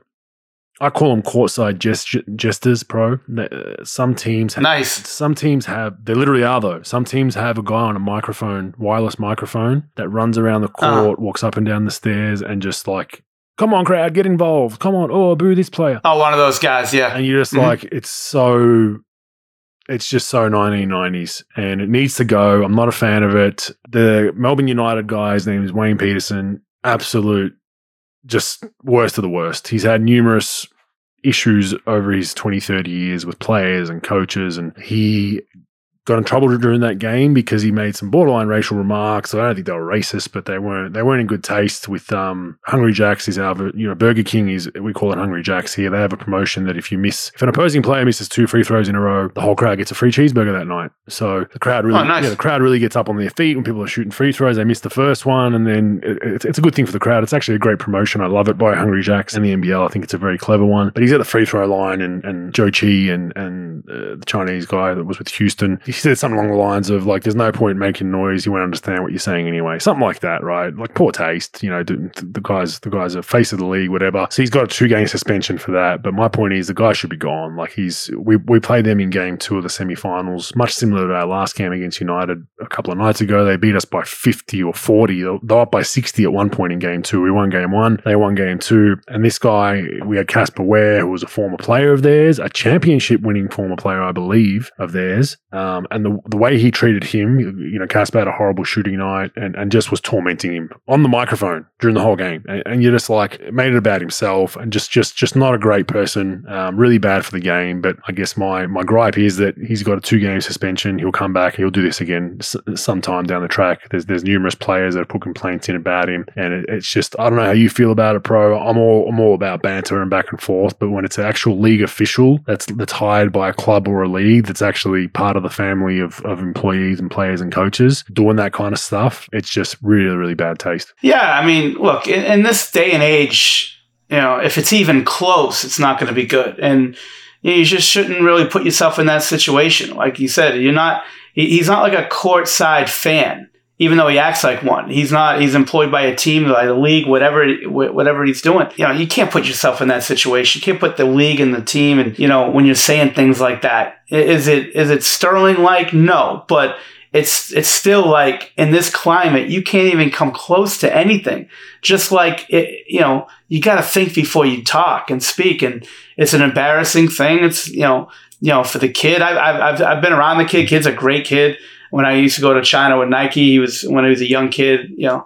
I call them courtside gest- jesters, pro. Uh, Some teams have Nice. some teams have, they literally are though. Some teams have a guy on a microphone, wireless microphone, that runs around the Uh-huh. court, walks up and down the stairs, and just like, come on, crowd, get involved. Come on, oh, boo this player. Oh, one of those guys. Yeah. And you're just Mhm. like, it's so, it's just so 1990s and it needs to go. I'm not a fan of it. The Melbourne United guy's name is Wayne Peterson, absolute, just worst of the worst. He's had numerous issues over his 20, 30 years with players and coaches, and he got in trouble during that game because he made some borderline racial remarks. I don't think they were racist, but they weren't they weren't in good taste with um, Hungry Jacks is our you know Burger King is we call it Hungry Jacks here. They have a promotion that if you miss if an opposing player misses two free throws in a row, the whole crowd gets a free cheeseburger that night. So the crowd really Oh, nice. yeah, the crowd really gets up on their feet when people are shooting free throws. They miss the first one, and then it, it's, it's a good thing for the crowd. It's actually a great promotion. I love it by Hungry Jacks and the NBL. I think it's a very clever one. But he's at the free throw line, and and Zhou Qi and and uh, the Chinese guy that was with Houston, he said something along the lines of like, "There's no point making noise. You won't understand what you're saying anyway." Something like that, right? Like poor taste. You know, the, the guys the guys are face of the league, whatever. So he's got a two game suspension for that. But my point is, the guy should be gone. Like he's we we played them in game two of the semifinals, much similar to our last game against United a couple of nights ago. They beat us by 50 or 40. They were up by 60 at one point in game two. We won game one. They won game two. And this guy, we had Casper Ware, who was a former player of theirs, a championship winning former player, I believe, of theirs. Um, and the, the way he treated him, you know, Casper had a horrible shooting night and, and just was tormenting him on the microphone during the whole game. And, and you're just like, made it about himself and just, just, just not a great person. Um, really bad for the game. But I guess my, my gripe is that he's got a two game suspension. He'll come back. He'll do this again s- sometime down the track. There's, there's numerous players that have put complaints in about him. And it, it's just, I don't know how you feel about it, pro. I'm all, I'm all about banter and back and forth. But when it's an actual league official that's, that's hired by a club or a league that's actually part of the family of, of employees and players and coaches doing that kind of stuff, it's just really, really bad taste. Yeah, I mean, look, in, in this day and age, you know, if it's even close, it's not going to be good. And you, know, you just shouldn't really put yourself in that situation. Like you said, you're not, he's not like a courtside fan, even though he acts like one. He's not, he's employed by a team, by the league, whatever, whatever he's doing. You know, you can't put yourself in that situation. You can't put the league and the team. And, you know, when you're saying things like that, is it is it Sterling like? No, but it's it's still like in this climate you can't even come close to anything just like it, you know you got to think before you talk and speak and it's an embarrassing thing it's you know you know for the kid I've, I've, I've been around the kid kid's a great kid when i used to go to china with nike he was when he was a young kid you know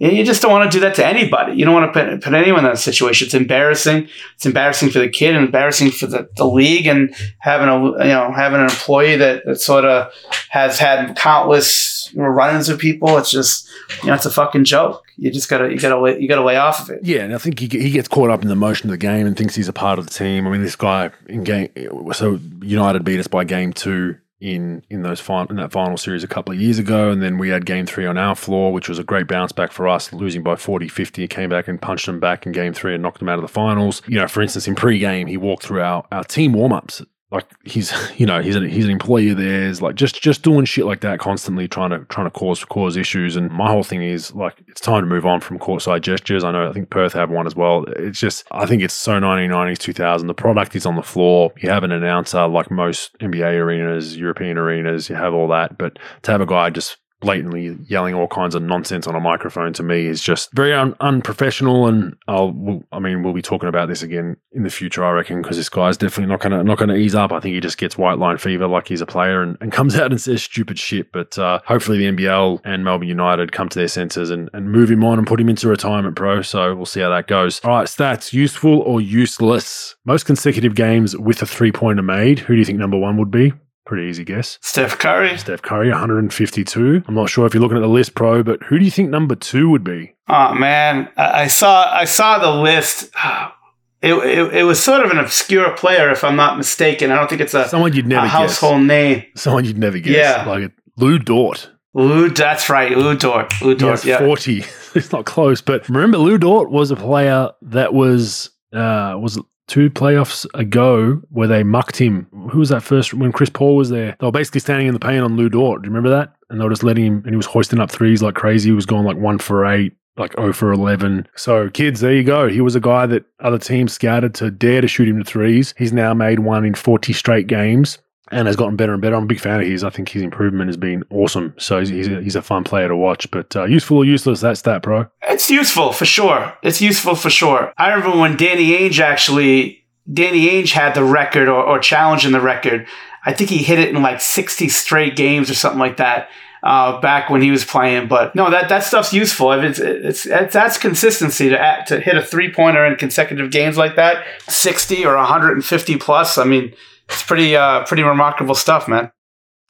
you just don't want to do that to anybody. You don't want to put, put anyone in that situation. It's embarrassing. It's embarrassing for the kid and embarrassing for the, the league and having a you know having an employee that, that sort of has had countless you know, run-ins with people. It's just you know it's a fucking joke. You just gotta you gotta you gotta lay off of it. Yeah, and I think he, he gets caught up in the motion of the game and thinks he's a part of the team. I mean, this guy in game, so United beat us by game two in in those in that final series a couple of years ago. And then we had game 3 on our floor which was a great bounce back for us losing by 40 50 came back and punched them back in game 3 and knocked them out of the finals. You know for instance in pre-game he walked through our, our team warm-ups like he's you know he's an he's an employee of theirs like just just doing shit like that constantly trying to trying to cause cause issues. And my whole thing is like it's time to move on from courtside gestures. I know i think perth have one as well. It's just i think it's so 1990s 2000 the product is on the floor. You have an announcer like most nba arenas european arenas you have all that. But to have a guy just blatantly yelling all kinds of nonsense on a microphone to me is just very un- unprofessional. And I'll, I mean, we'll be talking about this again in the future, I reckon, because this guy's definitely not gonna not gonna ease up. I think he just gets white line fever like he's a player and, and comes out and says stupid shit. But uh, hopefully, the NBL and Melbourne United come to their senses and, and move him on and put him into retirement pro. So we'll see how that goes. All right, stats: useful or useless? Most consecutive games with a three pointer made. Who do you think number one would be? Pretty easy guess. Steph Curry. Steph Curry, 152. I'm not sure if you're looking at the list, pro, but who do you think number two would be? Oh man, I, I saw I saw the list. It, it, it, was sort of an obscure player, if I'm not mistaken. I don't think it's a someone you'd never a household guess. name. Someone you'd never guess. Yeah, like Lu Dort. Lu, that's right, Lu Dort. Lu Dort, yeah, forty. it's not close, but remember, Lu Dort was a player that was uh, was two playoffs ago where they mucked him. Who was that first when Chris Paul was there? They were basically standing in the paint on Lu Dort. Do you remember that? And they were just letting him, and he was hoisting up threes like crazy. He was going like one for eight, like 0 for 11. So, kids, there you go. He was a guy that other teams scouted to dare to shoot him to threes. He's now made one in 40 straight games and has gotten better and better. I'm a big fan of his. I think his improvement has been awesome. So he's, a, he's a fun player to watch. But uh, useful or useless, that's that, bro. It's useful for sure. It's useful for sure. I remember when Danny Ainge actually, Danny Ainge had the record or, or challenging the record. I think he hit it in like 60 straight games or something like that. Uh, back when he was playing, but no, that, that stuff's useful. It's, it's, it's that's consistency to to hit a three pointer in consecutive games like that, sixty or one hundred and fifty plus. I mean, it's pretty uh pretty remarkable stuff, man.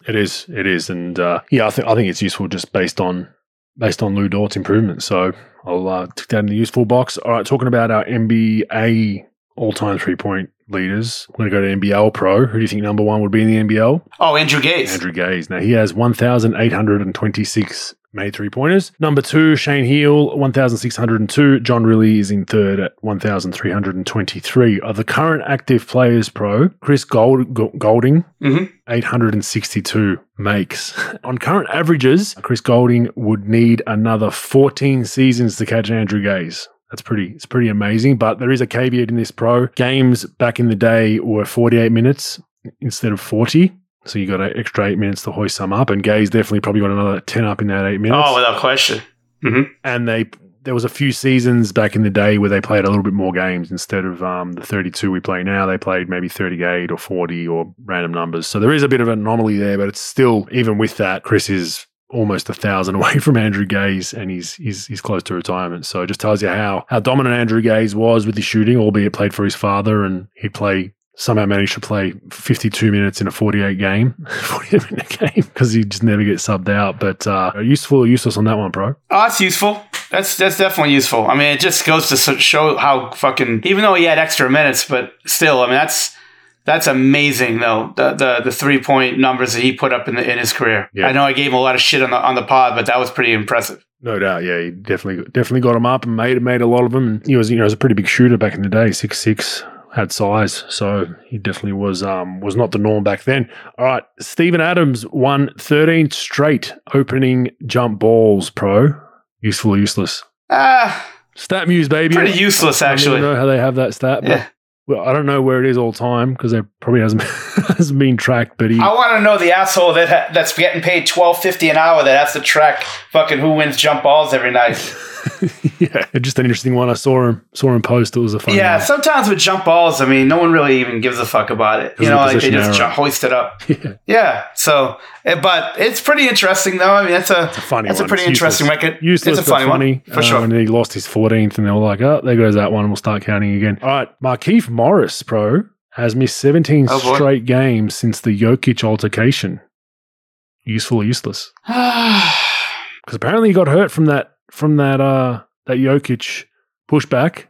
It is, it is, and uh, yeah, I think I think it's useful just based on based on Lu Dort's improvement. So I'll uh, tick that in the useful box. All right, talking about our NBA all time three point leaders. We're going to go to NBL Pro. Who do you think number one would be in the NBL? Oh, Andrew Gaze. Andrew Gaze. Now he has 1,826 made three pointers. Number two, Shane Heal, 1,602. John Rillie is in third at 1,323. Of the current active players, pro, Chris Gold, Goulding, mm-hmm. 862 makes. On current averages, Chris Goulding would need another 14 seasons to catch Andrew Gaze. That's pretty. It's pretty amazing. But there is a caveat in this pro. Games back in the day were 48 minutes instead of 40. So you got an extra eight minutes to hoist some up, and Gaze definitely probably got another ten up in that eight minutes. Oh, without question. Mm-hmm. And they there was a few seasons back in the day where they played a little bit more games instead of um, the 32 we play now. They played maybe 38 or 40 or random numbers. So there is a bit of an anomaly there, but it's still even with that, Chris is almost a thousand away from Andrew Gaze, and he's he's he's close to retirement. So it just tells you how how dominant Andrew Gaze was with his shooting, albeit played for his father, and he'd play somehow managed to play 52 minutes in a 48 game, 48 minute game because he just never gets subbed out. But uh, useful or useless on that one, bro? Oh, that's useful. That's that's definitely useful. I mean, it just goes to show how fucking even though he had extra minutes, but still, I mean, that's that's amazing though the the, the three point numbers that he put up in the, in his career. Yeah. I know I gave him a lot of shit on the on the pod, but that was pretty impressive. No doubt, yeah, he definitely definitely got him up and made made a lot of them. And he was you know he was a pretty big shooter back in the day, six six, had size, so he definitely was um, was not the norm back then. All right, Steven Adams won 13 straight opening jump balls. Pro, useful or useless? Ah, uh, StatMuse, baby. Pretty useless, actually. I don't know how they have that stat, but yeah. well, I don't know where it is all time because it probably hasn't hasn't been tracked. But he, I want to know the asshole that ha- that's getting paid twelve fifty an hour that has to track fucking who wins jump balls every night. yeah, just an interesting one. I saw him saw him post. It was a fun. Yeah, one. sometimes with jump balls, I mean, no one really even gives a fuck about it. You know, like they just jump, hoist it up. Yeah. yeah. So, eh, but it's pretty interesting though. I mean, it's a, it's a funny. It's one. a pretty it's interesting useless. record. Useless, it's a funny funny, one for uh, sure. And he lost his 14th, and they were like, "Oh, there goes that one. We'll start counting again." All right, Markieff Morris, pro, has missed 17 oh, straight games since the Jokic altercation. Useful or useless? Because apparently he got hurt from that from that uh that Jokic pushback.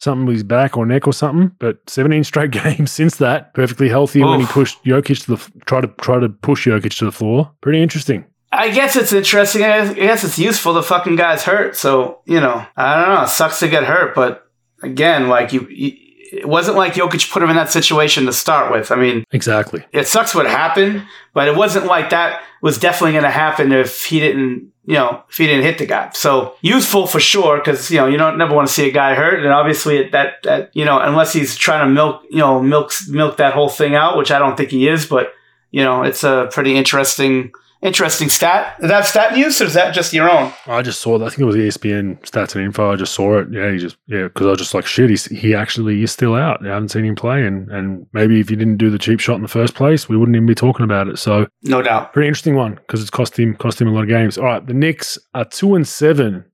something with his back or neck or something. But 17 straight games since that, perfectly healthy when he pushed Jokic to the try to try to push Jokic to the floor. Pretty interesting. I guess it's interesting. I guess it's useful. The fucking guy's hurt, so you know. I don't know. It sucks to get hurt, but again, like you, you it wasn't like Jokic put him in that situation to start with. I mean, Exactly. it sucks what happened, but it wasn't like that was definitely going to happen if he didn't, you know, if he didn't hit the guy. So useful for sure, because you know you don't never want to see a guy hurt, and obviously that that you know unless he's trying to milk, you know, milk milk that whole thing out, which I don't think he is, but you know, it's a pretty interesting interesting stat. Is that stat news or is that just your own? I just saw that. I think it was ESPN stats and info. I just saw it. Yeah, he just yeah, because I was just like, shit, he's, he actually is still out. I haven't seen him play, and and maybe if he didn't do the cheap shot in the first place, we wouldn't even be talking about it. So No doubt. pretty interesting one because it's cost him cost him a lot of games. All right, the Knicks are two and seven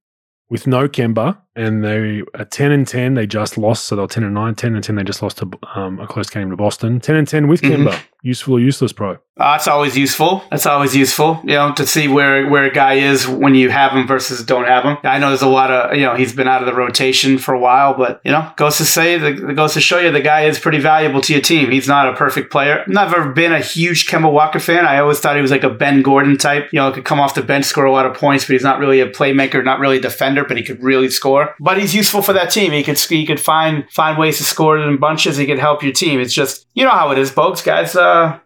with no Kemba, and they are ten and ten. They just lost, so they're ten and nine. Ten and ten. They just lost to um, a close game to Boston. Ten and ten with Mhm. Kemba. Useful or useless? Uh, that's always useful. That's always useful, you know, to see where where a guy is when you have him versus don't have him. I know there's a lot of, you know, he's been out of the rotation for a while, but you know, goes to say, the, it goes to show you the guy is pretty valuable to your team. He's not a perfect player. I've Never been a huge Kemba Walker fan. I always thought he was like a Ben Gordon type. You know, could come off the bench, score a lot of points, but he's not really a playmaker, not really a defender, but he could really score. But he's useful for that team. He could he could find find ways to score it in bunches. He could help your team. It's just you know how it is, folks. Guys, uh,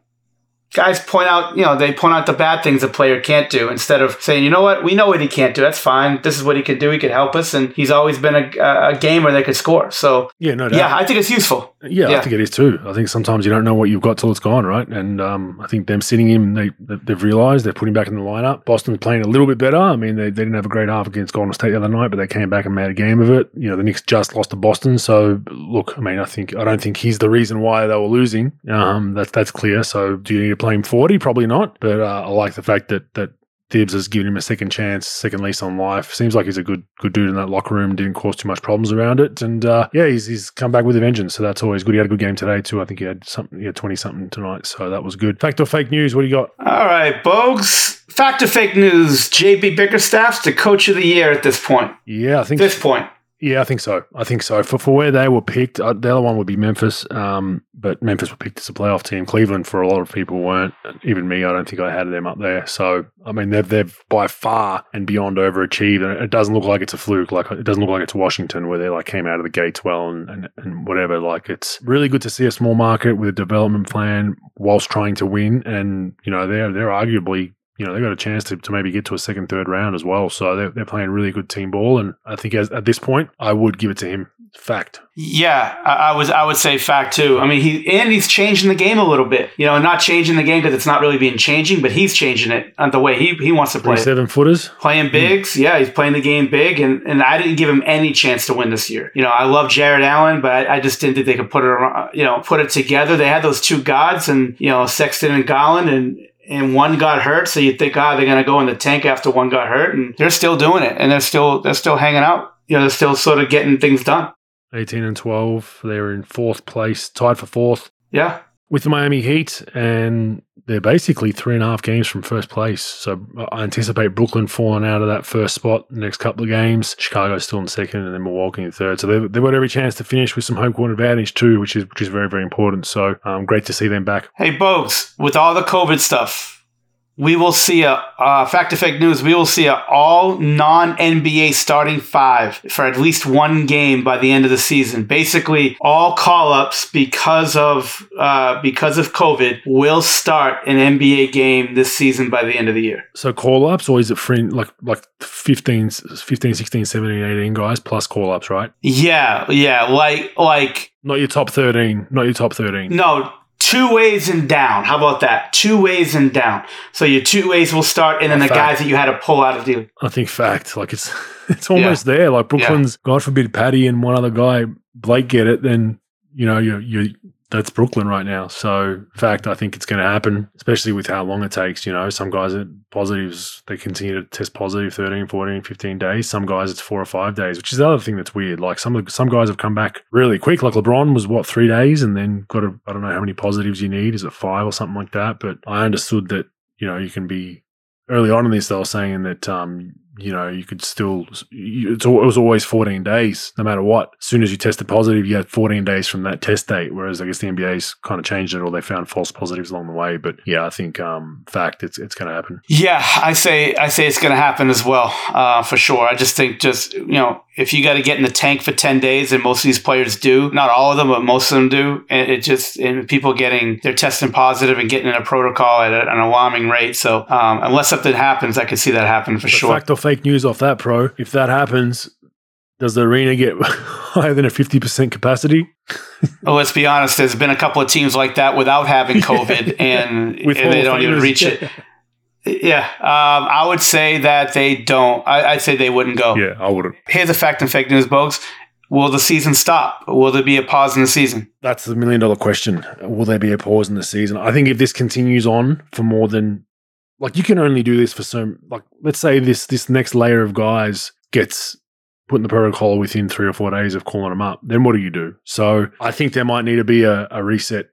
guys point out, you know, they point out the bad things a player can't do instead of saying, you know what, we know what he can't do. That's fine. This is what he could do. He could help us, and he's always been a, a gamer that could score. So Yeah, no doubt. yeah, I think it's useful. Yeah, I think it is too. I think sometimes you don't know what you've got till it's gone, right? And um, I think them sitting him, they they've realised they're putting back in the lineup. Boston's playing a little bit better. I mean, they, they didn't have a great half against Golden State the other night, but they came back and made a game of it. You know, the Knicks just lost to Boston, so look, I mean, I think I don't think he's the reason why they were losing. Um, that's that's clear. So do you need to play him forty? Probably not. But uh, I like the fact that that. Thibs has given him a second chance, second lease on life. Seems like he's a good good dude in that locker room. Didn't cause too much problems around it, and uh, yeah, he's he's come back with a vengeance. So that's always good. He had a good game today too. I think he had something, he had twenty something tonight. So that was good. Fact or fake news? What do you got? All right, Bogues. Fact or fake news? JB Bickerstaff's the coach of the year at this point. Yeah, I think This point. Yeah, I think so. I think so. For for where they were picked, uh, the other one would be Memphis. Um, but Memphis were picked as a playoff team. Cleveland, for a lot of people, weren't. Even me, I don't think I had them up there. So I mean, they've they've by far and beyond overachieved. And it doesn't look like it's a fluke. Like it doesn't look like it's Washington where they like came out of the gates well and and, and whatever. Like it's really good to see a small market with a development plan whilst trying to win. And you know, they're they're arguably you know, they got a chance to, to maybe get to a second, third round as well. So they're, they're playing really good team ball. And I think as, at this point, I would give it to him. Fact. Yeah, I, I was. I would say fact too. I mean, he and he's changing the game a little bit. You know, not changing the game because it's not really being changing, but he's changing it on the way he he wants to play. Seven footers. Playing hmm. bigs, yeah, he's playing the game big, and, and I didn't give him any chance to win this year. You know, I love Jarrett Allen, but I, I just didn't think they could put it, around, you know, put it together. They had those two gods, and you know, Sexton and Garland, and and one got hurt, so you think, ah, they're gonna go in the tank after one got hurt, and they're still doing it, and they're still they're still hanging out. You know, they're still sort of getting things done. 18 and 12. They're in fourth place, tied for fourth Yeah. With the Miami Heat. And they're basically three and a half games from first place. So I anticipate Brooklyn falling out of that first spot the next couple of games. Chicago's still in second and then Milwaukee in third. So they've, they've got every chance to finish with some home court advantage too, which is which is very, very important. So um, great to see them back. Hey, Bogues, with all the COVID stuff, we will see a uh, fact to fake news. We will see a all non NBA starting five for at least one game by the end of the season. Basically, all call ups because of uh, because of COVID will start an NBA game this season by the end of the year. So call ups or is it friend like like 15, 15, 16, 17, 18 guys plus call ups, right? Yeah, yeah, like like Not your top 13. Not your top 13. No, two ways and down. How about that? Two ways and down. So your two ways will start, and then the Fact. guys that you had to pull out of the. I think fact. Like it's it's almost there. Like Brooklyn's, God forbid, Patty and one other guy, Blake, get it. Then you know you're you that's Brooklyn right now. So in fact, I think it's going to happen, especially with how long it takes. You know, some guys are positives. They continue to test positive 13, 14, 15 days. Some guys it's four or five days, which is the other thing that's weird. Like some some guys have come back really quick. Like LeBron was what three days, and then got a I don't know how many positives you need. Is it five or something like that? But I understood that you know you can be early on in this, they were saying that um, you know, you could still, it was always 14 days, no matter what. As soon as you tested positive, you had 14 days from that test date. Whereas I guess the NBA's kind of changed it or they found false positives along the way. But yeah, I think, um, fact, it's, it's going to happen. Yeah, I say, I say it's going to happen as well, uh, for sure. I just think just, you know, if you got to get in the tank for 10 days and most of these players do, not all of them, but most of them do, and it just, and people getting, they're testing positive and getting in a protocol at an alarming rate. So, um, unless something happens, I could see that happen for sure. Fake news off that, pro. If that happens, does the arena get higher than a 50% capacity? well, let's be honest. There's been a couple of teams like that without having COVID, and, and they don't even reach it. Yeah, um, I would say that they don't. I, would say they wouldn't go. Yeah, I wouldn't. Here's a fact and fake news, Bogues. Will the season stop? Will there be a pause in the season? That's the million dollar question. Will there be a pause in the season? I think if this continues on for more than like you can only do this for so like let's say this this next layer of guys gets put in the protocol within three or four days of calling them up, then what do you do? So I think there might need to be a, a reset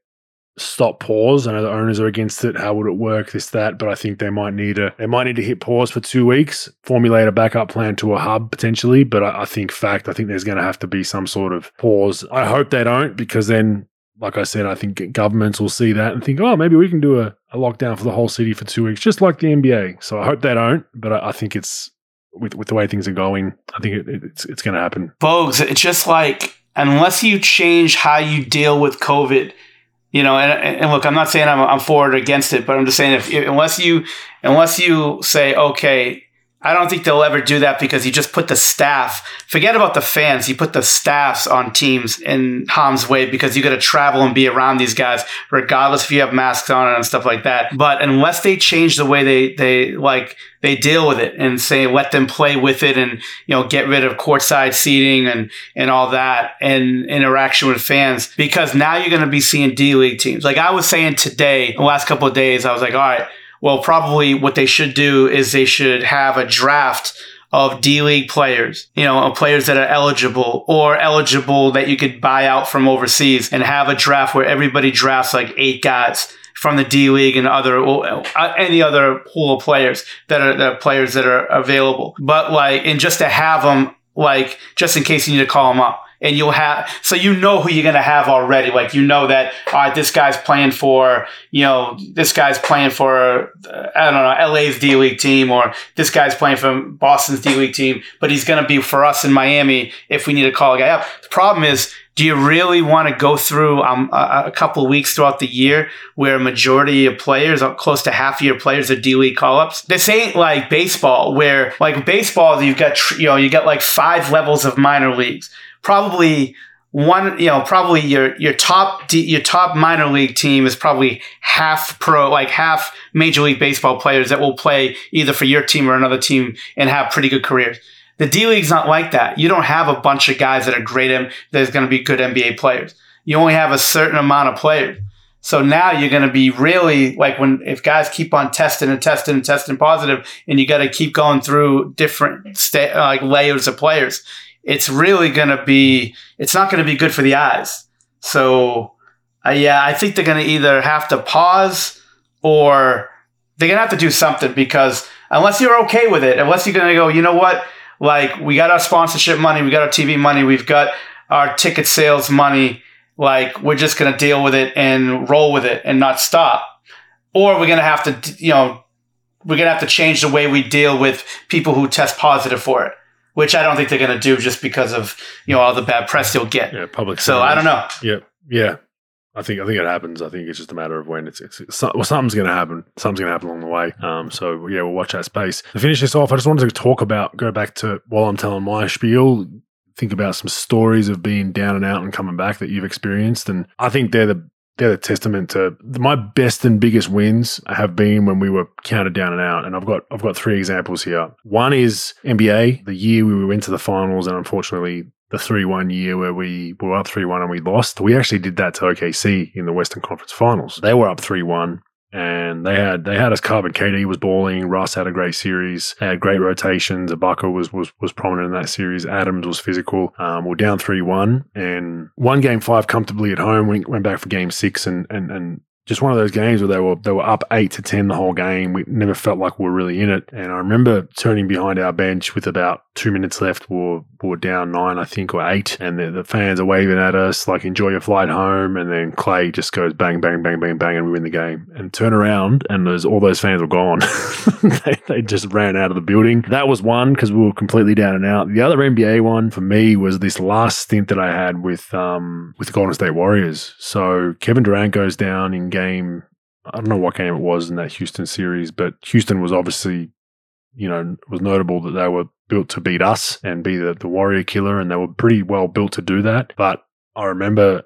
stop pause. I know the owners are against it. How would it work? This, that. But I think they might need to they might need to hit pause for two weeks, formulate a backup plan to a hub potentially. But I, I think fact, I think there's gonna have to be some sort of pause. I hope they don't, because then like I said, I think governments will see that and think, oh, maybe we can do a, a lockdown for the whole city for two weeks, just like the NBA. So I hope they don't, but I, I think it's with with the way things are going, I think it, it's it's going to happen. Bogues, it's just like unless you change how you deal with COVID, you know. And, and look, I'm not saying I'm, I'm for or against it, but I'm just saying if unless you unless you say okay, I don't think they'll ever do that because you just put the staff, forget about the fans, you put the staffs on teams in harm's way because you got to travel and be around these guys, regardless if you have masks on and stuff like that. But unless they change the way they, they like, they deal with it and say, let them play with it and, you know, get rid of courtside seating and, and all that and interaction with fans because now you're going to be seeing D League teams. Like I was saying today, the last couple of days, I was like, all right, well, probably what they should do is they should have a draft of D League players, you know, of players that are eligible or eligible that you could buy out from overseas and have a draft where everybody drafts like eight guys from the D League and other uh, any other pool of players that are the players that are available. But like, and just to have them like just in case you need to call them up and you'll have so you know who you're to have already. Like you know that all right this guy's playing for you know this guy's playing for i don't know la's d league team or this guy's playing for boston's d league team but he's to be for us in miami if we need to call a guy up. The problem is do you really want to go through um, a, a, couple weeks throughout the year where a majority of players, uh, close to half of your players, are D League call ups? This ain't like baseball, where like baseball, you've got you know you got like five levels of minor leagues probably one, you know, probably your your top your top minor league team is probably half pro, like half Major League Baseball players that will play either for your team or another team and have pretty good careers. The D League's not like that. You don't have a bunch of guys that are great. There's going to be good NBA players. You only have a certain amount of players. So now you're going to be really like when if guys keep on testing and testing and testing positive, and you got to keep going through different sta- uh, like layers of players it's really going to be, it's not going to be good for the eyes. So, uh, yeah, I think they're going to either have to pause or they're going to have to do something because unless you're okay with it, unless you're going to go, you know what? Like, we got our sponsorship money, we got our TV money, we've got our ticket sales money. Like, we're just going to deal with it and roll with it and not stop. Or we're going to have to, you know, we're going to have to change the way we deal with people who test positive for it which I don't think they're going to do just because of you know all the bad press you'll get. Yeah, public. So I don't know. Yeah, yeah. I think I think it happens. I think it's just a matter of when it's, it's, it's well, something's going to happen. Something's going to happen along the way. Um, so yeah, we'll watch that space. To finish this off, I just wanted to talk about go back to while I'm telling my spiel. Think about some stories of being down and out and coming back that you've experienced, and I think they're the they're a testament to my best and biggest wins have been when we were counted down and out. And I've got I've got three examples here. One is NBA, the year we went to the finals, and unfortunately the three one year where we were up three one and we lost. We actually did that to OKC in the Western Conference Finals. They were up three one and they had they had us covered. KD was balling. Russ had a great series. They had great rotations. Ibaka was was was prominent in that series. Adams was physical. Um, we're down three one and one game five comfortably at home. We went back for game six and and and just one of those games where they were they were up eight to ten the whole game. We never felt like we were really in it. And I remember turning behind our bench with about two minutes left. We were, we were down nine, I think, or eight, and the, the fans are waving at us like "Enjoy your flight home." And then Clay just goes bang, bang, bang, bang, bang, and we win the game. And turn around, and there's all those fans were gone. they, they just ran out of the building. That was one because we were completely down and out. The other NBA one for me was this last stint that I had with um with the Golden State Warriors. So Kevin Durant goes down in game. I don't know what game it was in that Houston series, but Houston was obviously, you know, was notable that they were built to beat us and be the, the Warrior killer, and they were pretty well built to do that. But I remember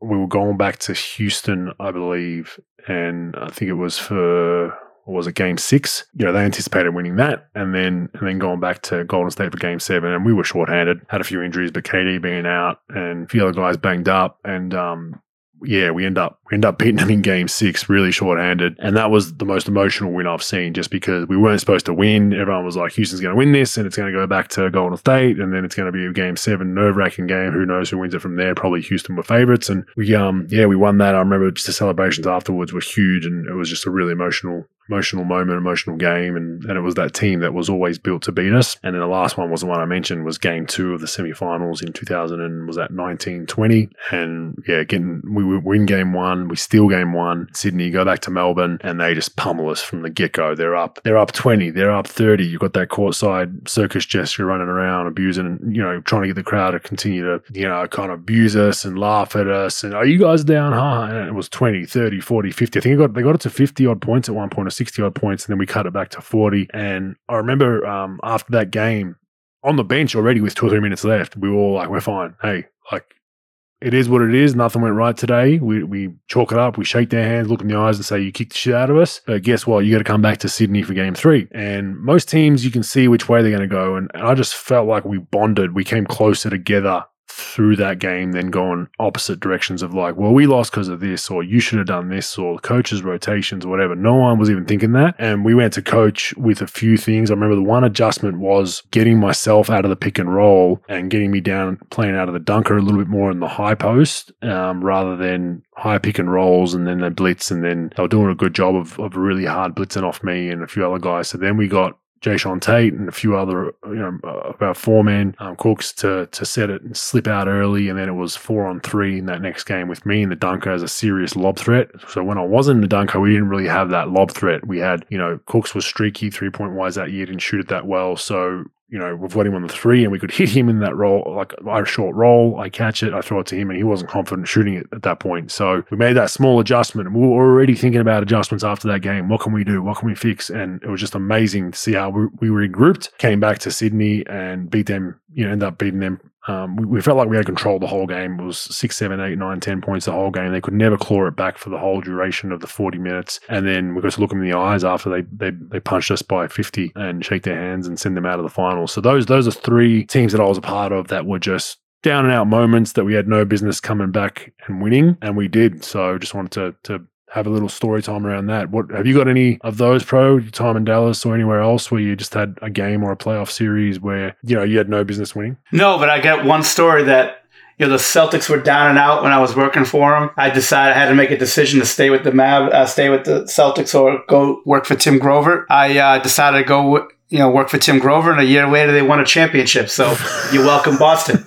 we were going back to Houston, I believe, and I think it was for was it game six? You know, they anticipated winning that and then and then going back to Golden State for game seven. And we were shorthanded, had a few injuries, but KD being out and a few other guys banged up. And um, yeah, we end up we end up beating them in game six, really short-handed, and that was the most emotional win I've seen. Just because we weren't supposed to win, everyone was like, "Houston's going to win this, and it's going to go back to Golden State, and then it's going to be a game seven, nerve-wracking game. Who knows who wins it from there? Probably Houston were favorites, and we um yeah we won that. I remember just the celebrations afterwards were huge, and it was just a really emotional emotional moment, emotional game, and, and it was that team that was always built to beat us. And then the last one was the one I mentioned was game two of the semifinals in 2000 and was that 1920. And yeah, getting we win game one, we steal game one, Sydney go back to Melbourne, and they just pummel us from the get go. They're up, they're up 20, they're up 30. You've got that courtside circus gesture running around, abusing, you know, trying to get the crowd to continue to, you know, kind of abuse us and laugh at us. And are you guys down? Huh? And it was 20, 30, 40, 50. I think got, they got it to 50 odd points at one point or 60 odd points, and then we cut it back to 40. And I remember um, after that game, on the bench already with two or three minutes left, we were all like, we're fine. Hey, like, it is what it is. Nothing went right today. We, we chalk it up. We shake their hands, look in the eyes, and say, You kicked the shit out of us. But guess what? You got to come back to Sydney for game three. And most teams, you can see which way they're going to go. And, and I just felt like we bonded. We came closer together through that game then going opposite directions of like, well, we lost because of this, or you should have done this, or coaches' rotations, whatever. No one was even thinking that. And we went to coach with a few things. I remember the one adjustment was getting myself out of the pick and roll and getting me down playing out of the dunker a little bit more in the high post um, rather than high pick and rolls and then they blitz and then they were doing a good job of, of really hard blitzing off me and a few other guys. So then we got Jae'Sean Tate and a few other, you know, about four men um, cooks to to set it and slip out early, and then it was four on three in that next game with me and the dunker as a serious lob threat. So when I wasn't in the dunker, we didn't really have that lob threat. We had, you know, Cooks was streaky three point wise that year, didn't shoot it that well, so you know, we've got him on the three and we could hit him in that role, like a short roll. I catch it, I throw it to him, and he wasn't confident shooting it at that point. So we made that small adjustment and we were already thinking about adjustments after that game. What can we do? What can we fix? And it was just amazing to see how we, we regrouped, came back to Sydney and beat them, you know, end up beating them um, we, we, felt like we had control the whole game. It was six, seven, eight, nine, ten points the whole game. They could never claw it back for the whole duration of the 40 minutes. And then we got to look them in the eyes after they, they, they punched us by 50 and shake their hands and send them out of the finals. So those, those are three teams that I was a part of that were just down and out moments that we had no business coming back and winning. And we did. So just wanted to, to have a little story time around that. What have you got any of those pro time in Dallas or anywhere else where you just had a game or a playoff series where you know you had no business winning? No, but I got one story that you know the Celtics were down and out when I was working for them. I decided I had to make a decision to stay with the Mav, uh, stay with the Celtics or go work for Tim Grover. I uh, decided to go. You know, work for Tim Grover, and a year later they won a championship. So you're welcome, Boston.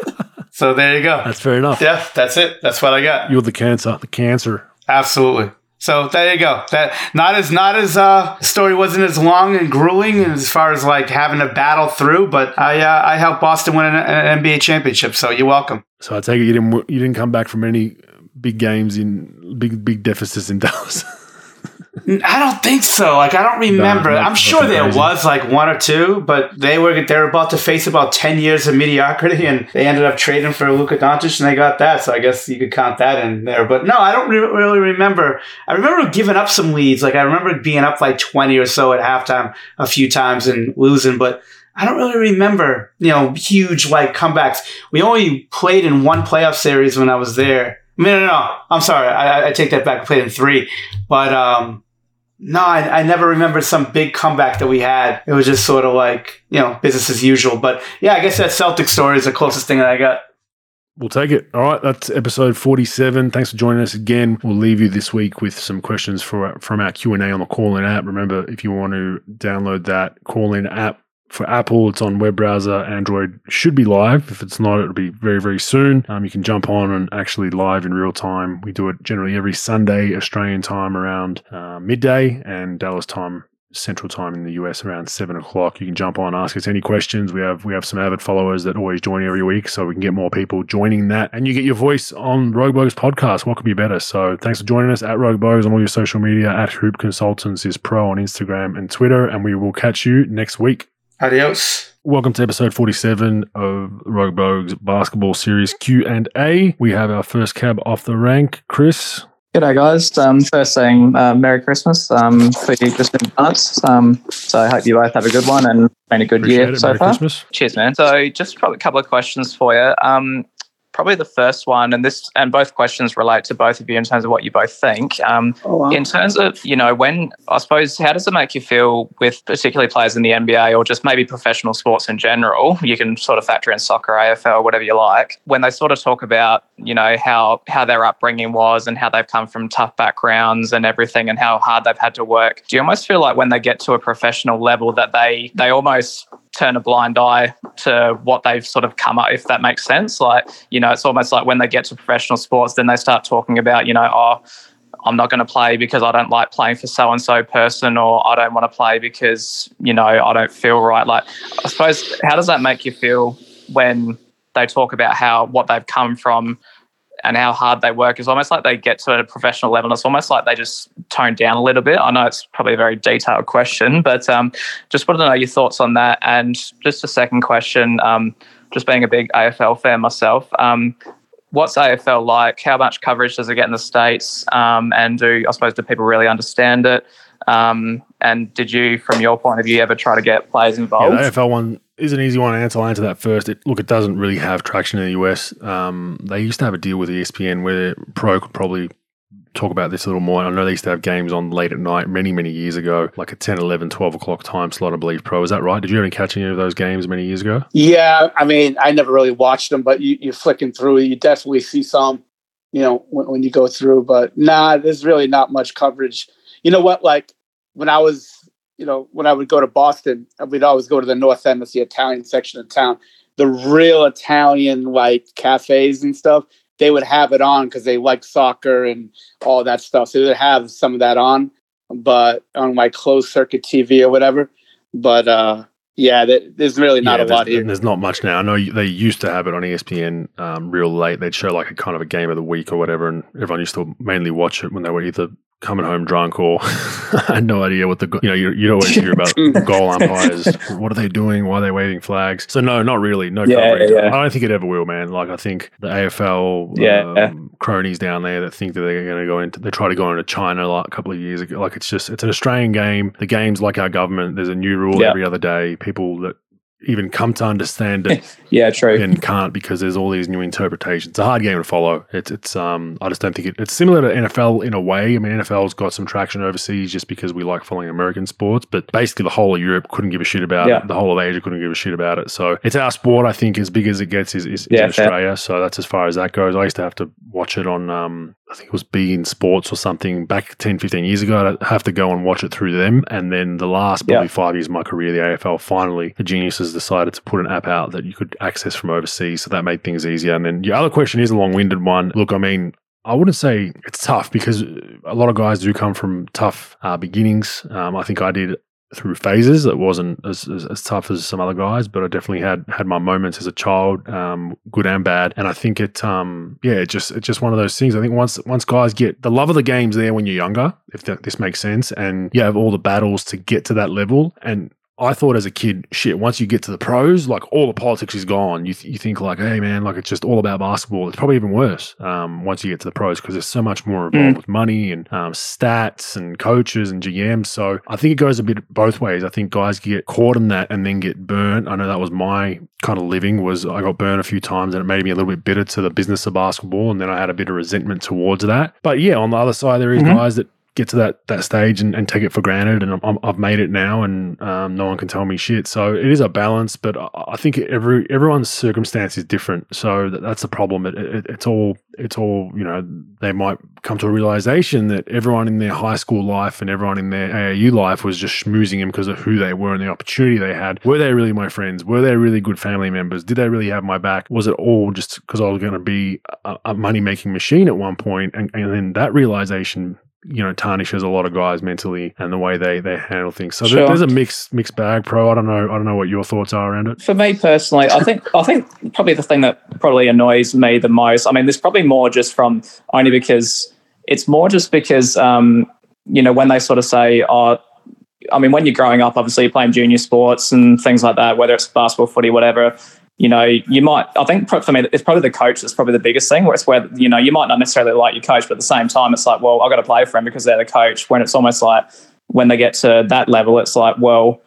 so there you go. That's fair enough. Yeah, that's it. That's what I got. You're the cancer, the cancer Absolutely. So there you go. That not as not as uh story wasn't as long and grueling as far as like having to battle through, but I uh, I helped Boston win an, an, NBA championship. So you're welcome. So I take it you didn't you didn't come back from any big games in big big deficits in Dallas. I don't think so. Like I don't remember. I'm sure there was like one or two, but they were they were about to face about ten years of mediocrity, and they ended up trading for Luka Doncic, and they got that. So I guess you could count that in there. But no, I don't re- really remember. I remember giving up some leads. Like I remember being up like twenty or so at halftime a few times and losing, but. I don't really remember, you know, huge like comebacks. We only played in one playoff series when I was there. No, no, no. I'm sorry. I, I take that back. I played in three, but um, no, I, I, never remember some big comeback that we had. It was just sort of like, you know, business as usual. But yeah, I guess that Celtic story is the closest thing that I got. We'll take it. All right, that's episode 47. Thanks for joining us again. We'll leave you this week with some questions for from our Q&A on the Callin app. Remember, if you want to download that call-in app for Apple, it's on web browser. Android should be live. If it's not, it'll be very, very soon. Um, you can jump on and actually live in real time. We do it generally every Sunday, Australian time around uh, midday, and Dallas time Central Time in the US around seven o'clock. You can jump on, ask us any questions. We have we have some avid followers that always join every week, so we can get more people joining that, and you get your voice on Rogue Bogues podcast. What could be better? So thanks for joining us at Rogue Bogues on all your social media. At Hoop Consultants is pro on Instagram and Twitter, and we will catch you next week. Adios. Welcome to episode 47 of Rogue Bogues Basketball Series Q&A. We have our first cab off the rank. Chris, G'day, guys. Um, first saying uh, Merry Christmas um, for you just in advance. Um, so I hope you both have a good one and been a good appreciate year it. so Merry far. Christmas. Cheers, man. So just probably a couple of questions for you. Um, probably the first one, and this and both questions relate to both of you in terms of what you both think. Um, Oh, wow. in terms of you know when I suppose how does it make you feel with particularly players in the NBA or just maybe professional sports in general? You can sort of factor in soccer, AFL, whatever you like. When they sort of talk about you know how how their upbringing was and how they've come from tough backgrounds and everything and how hard they've had to work. Do you almost feel like when they get to a professional level that they they almost turn a blind eye to what they've sort of come up if that makes sense like you know it's almost like when they get to professional sports then they start talking about you know oh I'm not going to play because I don't like playing for so and so person, or I don't want to play because you know I don't feel right. Like, I suppose, how does that make you feel when they talk about how what they've come from and how hard they work? is almost like they get to a professional level. And it's almost like they just tone down a little bit. I know it's probably a very detailed question, but um, just wanted to know your thoughts on that. And just a second question, um, just being a big AFL fan myself. Um, what's AFL like? How much coverage does it get in the states? Um, and do I suppose do people really understand it? Um, and did you, from your point of view, ever try to get players Yeah, involved? the AFL one is an easy one to answer. I'll answer that first. It, look, it doesn't really have traction in the US. Um, they used to have a deal with ESPN where Pro could probably talk about this a little more. I know they used to have games on late at night many, many years ago, like a 10, 11, 12 o'clock time slot, I believe, Pro. Is that right? Did you ever catch any of those games many years ago? Yeah, I mean, I never really watched them, but you, you're flicking through, you definitely see some, you know, when, when you go through. But nah, there's really not much coverage. You know what? Like when I was, you know, when I would go to Boston, we'd always go to the North End, that's the Italian section of town. The real Italian like cafes and stuff, they would have it on because they like soccer and all that stuff. So they would have some of that on, but on my closed circuit TV or whatever. But uh yeah, there- there's really not Yeah, a lot here. There's not much now. I know they used to have it on ESPN um, real late. They'd show like a kind of a game of the week or whatever, and everyone used to mainly watch it when they were either coming home drunk or I had no idea what the you know you you always hear about goal umpires. What are they doing? Why are they waving flags? So no, not really. No Yeah, coverage. yeah. I don't think it ever will, man. Like I think the AFL Yeah. um, cronies down there that think that they're going to go into they try to go into China like a couple of years ago. Like it's just it's an Australian game. The game's like our government. There's a new rule every other day. People that even come to understand it Yeah, true. and can't because there's all these new interpretations. It's a hard game to follow. It's it's um I just don't think it, it's similar to NFL in a way. I mean NFL's got some traction overseas just because we like following American sports, but basically the whole of Europe couldn't give a shit about Yeah. it. The whole of Asia couldn't give a shit about it. So it's our sport. I think as big as it gets is, is, Yeah. Australia. So that's as far as that goes. I used to have to watch it on um I think it was Be in Sports or something back 10, 15 years ago. I'd have to go and watch it through them. And then the last probably Yeah. five years of my career, the AFL finally, the geniuses decided to put an app out that you could access from overseas. So that made things easier. And then your other question is a long winded one. Look, I mean, I wouldn't say it's tough because a lot of guys do come from tough uh, beginnings. Um, I think I did through phases. It wasn't as, as, as tough as some other guys, but I definitely had had my moments as a child, um, good and bad. And I think it, um, yeah, it just it's just one of those things. I think once once guys get the love of the game's there when you're younger, if that, this makes sense, and you have all the battles to get to that level, and I thought as a kid, shit, once you get to the pros, like all the politics is gone. You, th- you think like, hey man, like it's just all about basketball. It's probably even worse um, once you get to the pros because there's so much more involved with money and um, stats and coaches and GMs. So I think it goes a bit both ways. I think guys get caught in that and then get burnt. I know that was my kind of living was I got burnt a few times and it made me a little bit bitter to the business of basketball. And then I had a bit of resentment towards that. But yeah, on the other side, there is Mhm. guys that get to that that stage and, and take it for granted, and i have made it now, and um, no one can tell me shit. So it is a balance, but I think every everyone's circumstance is different. So that, that's the problem. It, it, it's all it's all you know. They might come to a realization that everyone in their high school life and everyone in their AAU life was just schmoozing them because of who they were and the opportunity they had. Were they really my friends? Were they really good family members? Did they really have my back? Was it all just because I was going to be a, a money making machine at one point? And, and then that realization you know tarnishes a lot of guys mentally and the way they they handle things. So sure. there's a mixed mixed bag, pro. I don't know. I don't know what your thoughts are around it. For me personally, I think I think probably the thing that probably annoys me the most. I mean, there's probably more just from only because it's more just because um, you know when they sort of say, "Oh, I mean, when you're growing up, obviously you're playing junior sports and things like that, whether it's basketball, footy, whatever." You know, you might. I think for me, it's probably the coach that's probably the biggest thing. Where it's where you know you might not necessarily like your coach, but at the same time, it's like, well, I've got to play for him because they're the coach. When it's almost like when they get to that level, it's like, well,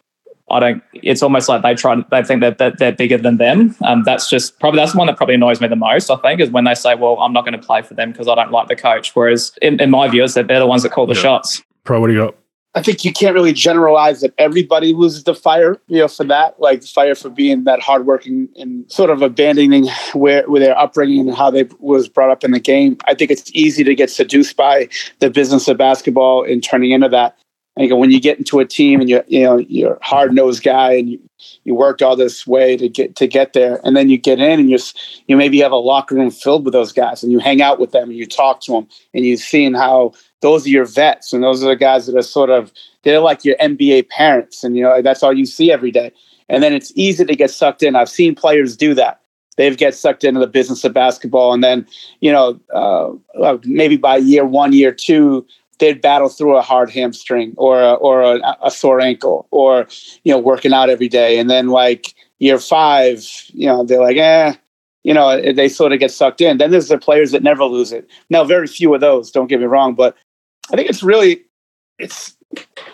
I don't. It's almost like they try. They think that they're, they're, bigger than them. Um, that's just probably that's the one that probably annoys me the most. I think is when they say, "Well, I'm not going to play for them because I don't like the coach." Whereas in, in my view, is that they're the ones that call the yeah. shots. Pro, what do you got? I think you can't really generalize that everybody loses the fire, you know, for that, like the fire for being that hardworking and sort of abandoning where, where their upbringing and how they was brought up in the game. I think it's easy to get seduced by the business of basketball and turning into that. And when you get into a team and you're, you know, you're a hard nosed guy and you, you worked all this way to get to get there, and then you get in and you you maybe have a locker room filled with those guys and you hang out with them and you talk to them and you've seen how those are your vets and those are the guys that are sort of they're like your NBA parents and you know that's all you see every day. And then it's easy to get sucked in. I've seen players do that. They've get sucked into the business of basketball, and then you know uh, maybe by year one, year two, they'd battle through a hard hamstring or a, or a, a sore ankle or you know working out every day, and then like year five, you know they're like, eh, you know, they sort of get sucked in. Then there's the players that never lose it. Now, very few of those, don't get me wrong, but I think it's really it's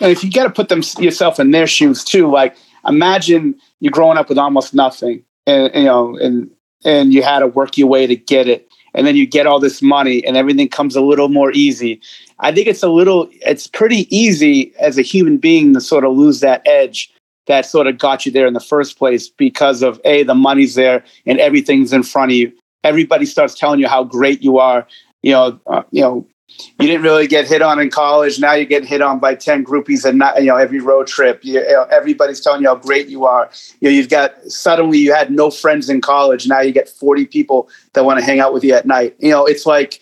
if you got to put them yourself in their shoes too. Like imagine you growing up with almost nothing, and you know, and and you had to work your way to get it, and then you get all this money, and everything comes a little more easy. I think it's a little, it's pretty easy as a human being to sort of lose that edge that sort of got you there in the first place because of a the money's there and everything's in front of you. Everybody starts telling you how great you are. You know, uh, you know, you didn't really get hit on in college. Now you're getting hit on by 10 groupies and not, you know, every road trip. You, you know, everybody's telling you how great you are. You know, you've got suddenly you had no friends in college. Now you get 40 people that want to hang out with you at night. You know, it's like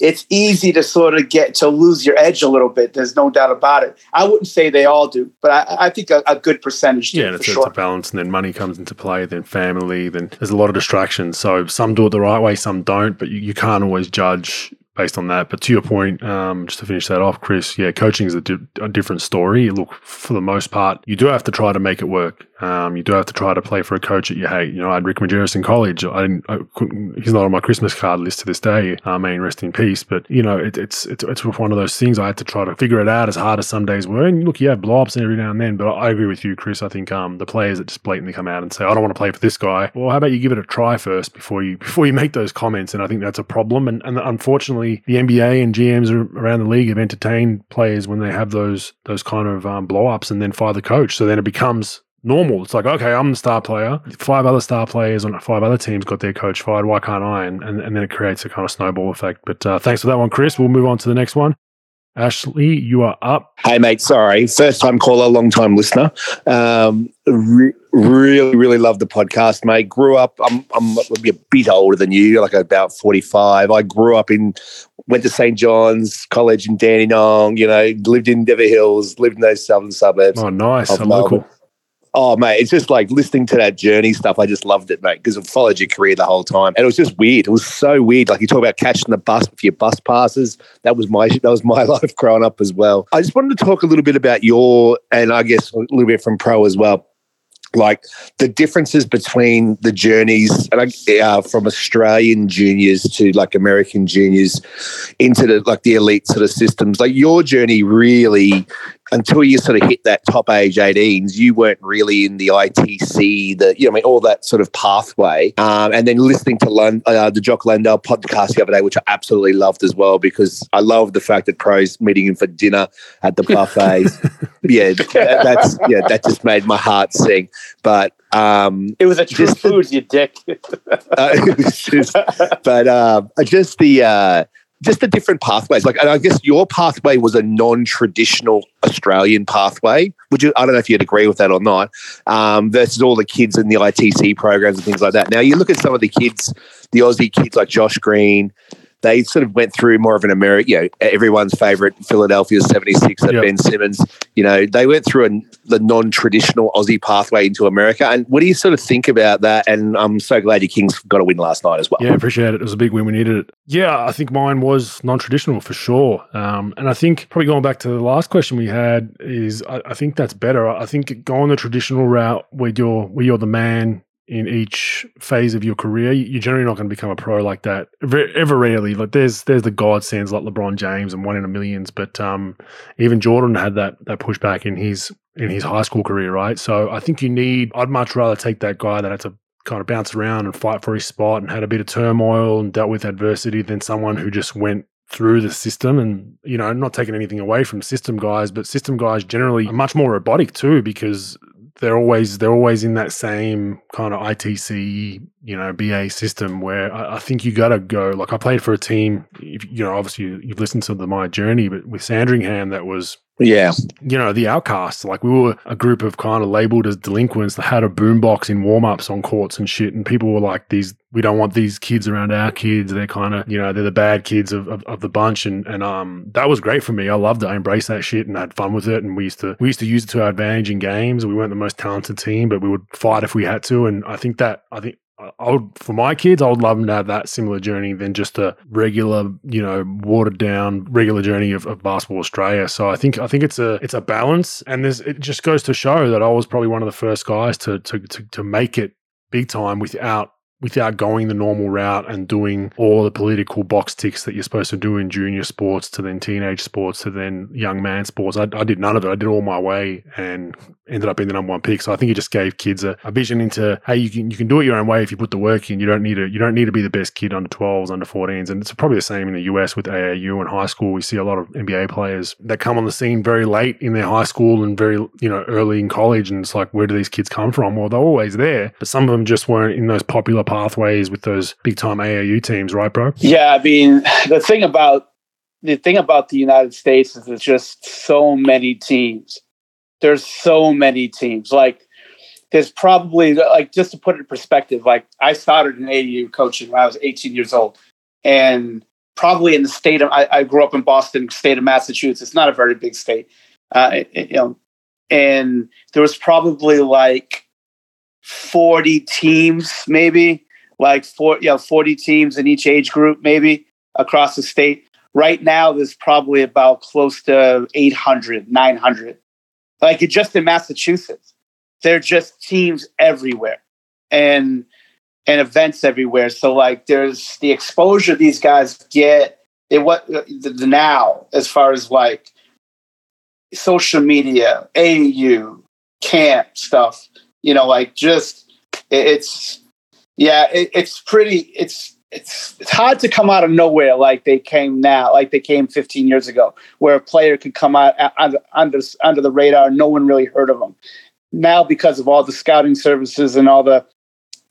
it's easy to sort of get to lose your edge a little bit. There's no doubt about it. I wouldn't say they all do, but I, I think a, a, good percentage do. Yeah, it's, sure. it's, a balance, and then money comes into play, then family, then there's a lot of distractions. So some do it the right way, some don't, but you, you can't always judge based on that. But to your point, um, just to finish that off, Chris, yeah, coaching is a, di- a, different story. Look, for the most part, you do have to try to make it work. Um, you do have to try to play for a coach that you hate. You know, I had Rick Majerus in college. I didn't. I he's not on my Christmas card list to this day. I mean, rest in peace. But you know, it, it's it's it's one of those things. I had to try to figure it out as hard as some days were. And look, you have blowups every now and then. But I agree with you, Chris. I think um, the players that just blatantly come out and say, "I don't want to play for this guy." Well, how about you give it a try first before you before you make those comments? And I think that's a problem. And and unfortunately, the NBA and GMs around the league have entertained players when they have those those kind of um, blow ups and then fire the coach. So then it becomes normal. It's like, okay, I'm the star player. Five other star players on five other teams got their coach fired. Why can't I? And, and, and then it creates a kind of snowball effect. But uh, thanks for that one, Chris. We'll move on to the next one. Ashley, you are up. Hey, mate. Sorry. First time caller, long time listener. Um, re- really, really love the podcast, mate. Grew up, I'm, I'm a bit older than you, like about 45. I grew up in, went to St. John's College in Dandenong, you know, lived in Endeavour Hills, lived in those southern suburbs. Oh, nice. Of local. Oh, mate, it's just like listening to that journey stuff. I just loved it, mate, because it followed your career the whole time, and it was just weird. It was so weird. Like you talk about catching the bus for your bus passes. That was my that was my life growing up as well. I just wanted to talk a little bit about your, and I guess a little bit from pro as well like the differences between the journeys uh, from Australian juniors to like American juniors into the like the elite sort of systems. Like your journey really until you sort of hit that top age 18s, you weren't really in the ITC, the you know, I mean, all that sort of pathway. Um, and then listening to Lund, uh, the Jock Landale podcast the other day, which I absolutely loved as well, because I love the fact that pros meeting him for dinner at the buffets. yeah, that's yeah, that just made my heart sing. But um, it was a true food, you dick. uh, just, but um, just the uh, just the different pathways. Like, I guess your pathway was a non-traditional Australian pathway. Would you? I don't know if you'd agree with that or not. Um, versus all the kids in the ITC programs and things like that. Now you look at some of the kids, the Aussie kids like Josh Green, they sort of went through more of an American, you know, everyone's favorite Philadelphia 76 yep. Ben Simmons. You know, they went through a, the non traditional Aussie pathway into America. And what do you sort of think about that? And I'm so glad your Kings got a win last night as well. Yeah, appreciate it. It was a big win. We needed it. Yeah, I think mine was non traditional for sure. Um, and I think probably going back to the last question we had is I, I think that's better. I think going the traditional route where you're, where you're the man, in each phase of your career, you're generally not going to become a pro like that. Ever, rarely. Like there's there's the godsends like LeBron James and one in a millions, but um, even Jordan had that that pushback in his in his high school career, right? So I think you need. I'd much rather take that guy that had to kind of bounce around and fight for his spot and had a bit of turmoil and dealt with adversity than someone who just went through the system and you know not taking anything away from system guys but system guys generally are much more robotic too because they're always they're always in that same kind of ITC you know BA system where I, I think you got to go. Like I played for a team, if, you know, obviously you, have listened to the my journey, but with Sandringham that was yeah, you know, the outcasts. Like we were a group of kind of labeled as delinquents that had a boombox in warm ups on courts and shit. And people were like, these, we don't want these kids around our kids. They're kind of, you know, they're the bad kids of, of, of, the bunch. And, and, um, that was great for me. I loved it. I embraced that shit and had fun with it. And we used to, we used to use it to our advantage in games. We weren't the most talented team, but we would fight if we had to. And I think that, I think I would for my kids, I would love them to have that similar journey than just a regular, you know, watered down regular journey of, of basketball Australia. So I think I think it's a it's a balance, and this it just goes to show that I was probably one of the first guys to to to, to make it big time without without going the normal route and doing all the political box ticks that you're supposed to do in junior sports to then teenage sports to then young man sports. I, I did none of it. I did all my way and ended up being the number one pick. So I think it just gave kids a, a, vision into hey, you can you can do it your own way if you put the work in. You don't need to you don't need to be the best kid under 12s, under 14s, and it's probably the same in the US with AAU and high school. We see a lot of NBA players that come on the scene very late in their high school and very you know early in college, and it's like where do these kids come from? Well, they're always there, but some of them just weren't in those popular pathways with those big time AAU teams, right, bro? Yeah, I mean, the thing about the thing about the United States is there's just so many teams. There's so many teams. Like there's probably like just to put it in perspective, like I started in AAU coaching when I was 18 years old. And probably in the state of I, I grew up in Boston, state of Massachusetts. It's not a very big state. Uh, you know, and there was probably like 40 teams, maybe like four, you know, 40 teams in each age group, maybe across the state. Right now, there's probably about close to 800, 900. Like just in Massachusetts, they're just teams everywhere and and events everywhere. So like, there's the exposure these guys get. It what the, the now as far as like social media, AU, camp stuff you know, like just it's yeah, it, it's pretty. It's it's it's hard to come out of nowhere like they came now, like they came 15 years ago, where a player could come out uh, under under, under the radar, no one really heard of them. Now, because of all the scouting services and all the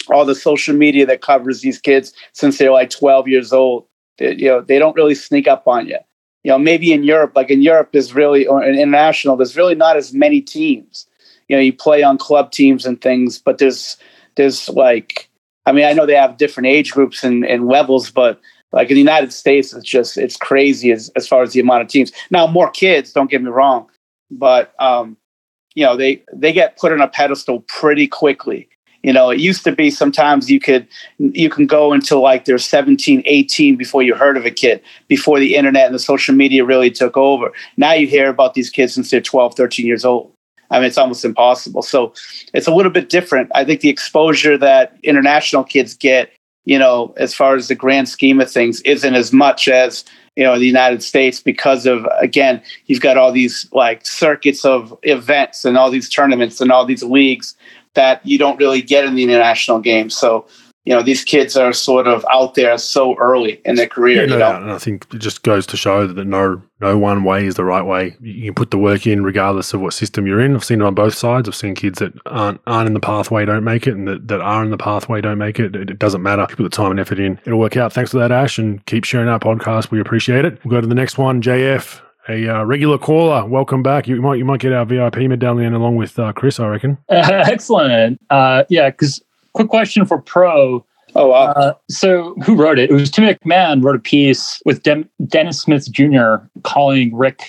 all the social media that covers these kids since they're like 12 years old, they, you know, they don't really sneak up on you. You know, maybe in Europe, like in Europe, there's really or in international, there's really not as many teams you know you play on club teams and things but there's there's like i mean i know they have different age groups and, and levels but like in the united states it's just it's crazy as, as far as the amount of teams. Now more kids don't get me wrong but um you know they they get put on a pedestal pretty quickly. You know it used to be sometimes you could you can go until like they're 17 18 before you heard of a kid before the internet and the social media really took over. Now you hear about these kids since they're 12 13 years old I mean, it's almost impossible. So it's a little bit different. I think the exposure that international kids get, you know, as far as the grand scheme of things, isn't as much as you know, the United States because of again, you've got all these like circuits of events and all these tournaments and all these leagues that you don't really get in the international game. So you know these kids are sort of out there so early in their career. Yeah, no you know? doubt. And I think it just goes to show that no no one way is the right way. You can put the work in regardless of what system you're in. I've seen it on both sides. I've seen kids that aren't aren't in the pathway don't make it, and that, that are in the pathway don't make it. it. It doesn't matter. You put the time and effort in, it'll work out. Thanks for that, Ash, and keep sharing our podcast. We appreciate it. We'll go to the next one, JF. A uh, regular caller, welcome back. You might you might get our VIP medallion along with uh, Chris, I reckon. Uh, excellent. Uh, yeah, because quick question for Pro. Oh wow! Uh, so who wrote it? It was Tim McMahon wrote a piece with Dem- Dennis Smith Jr. calling Rick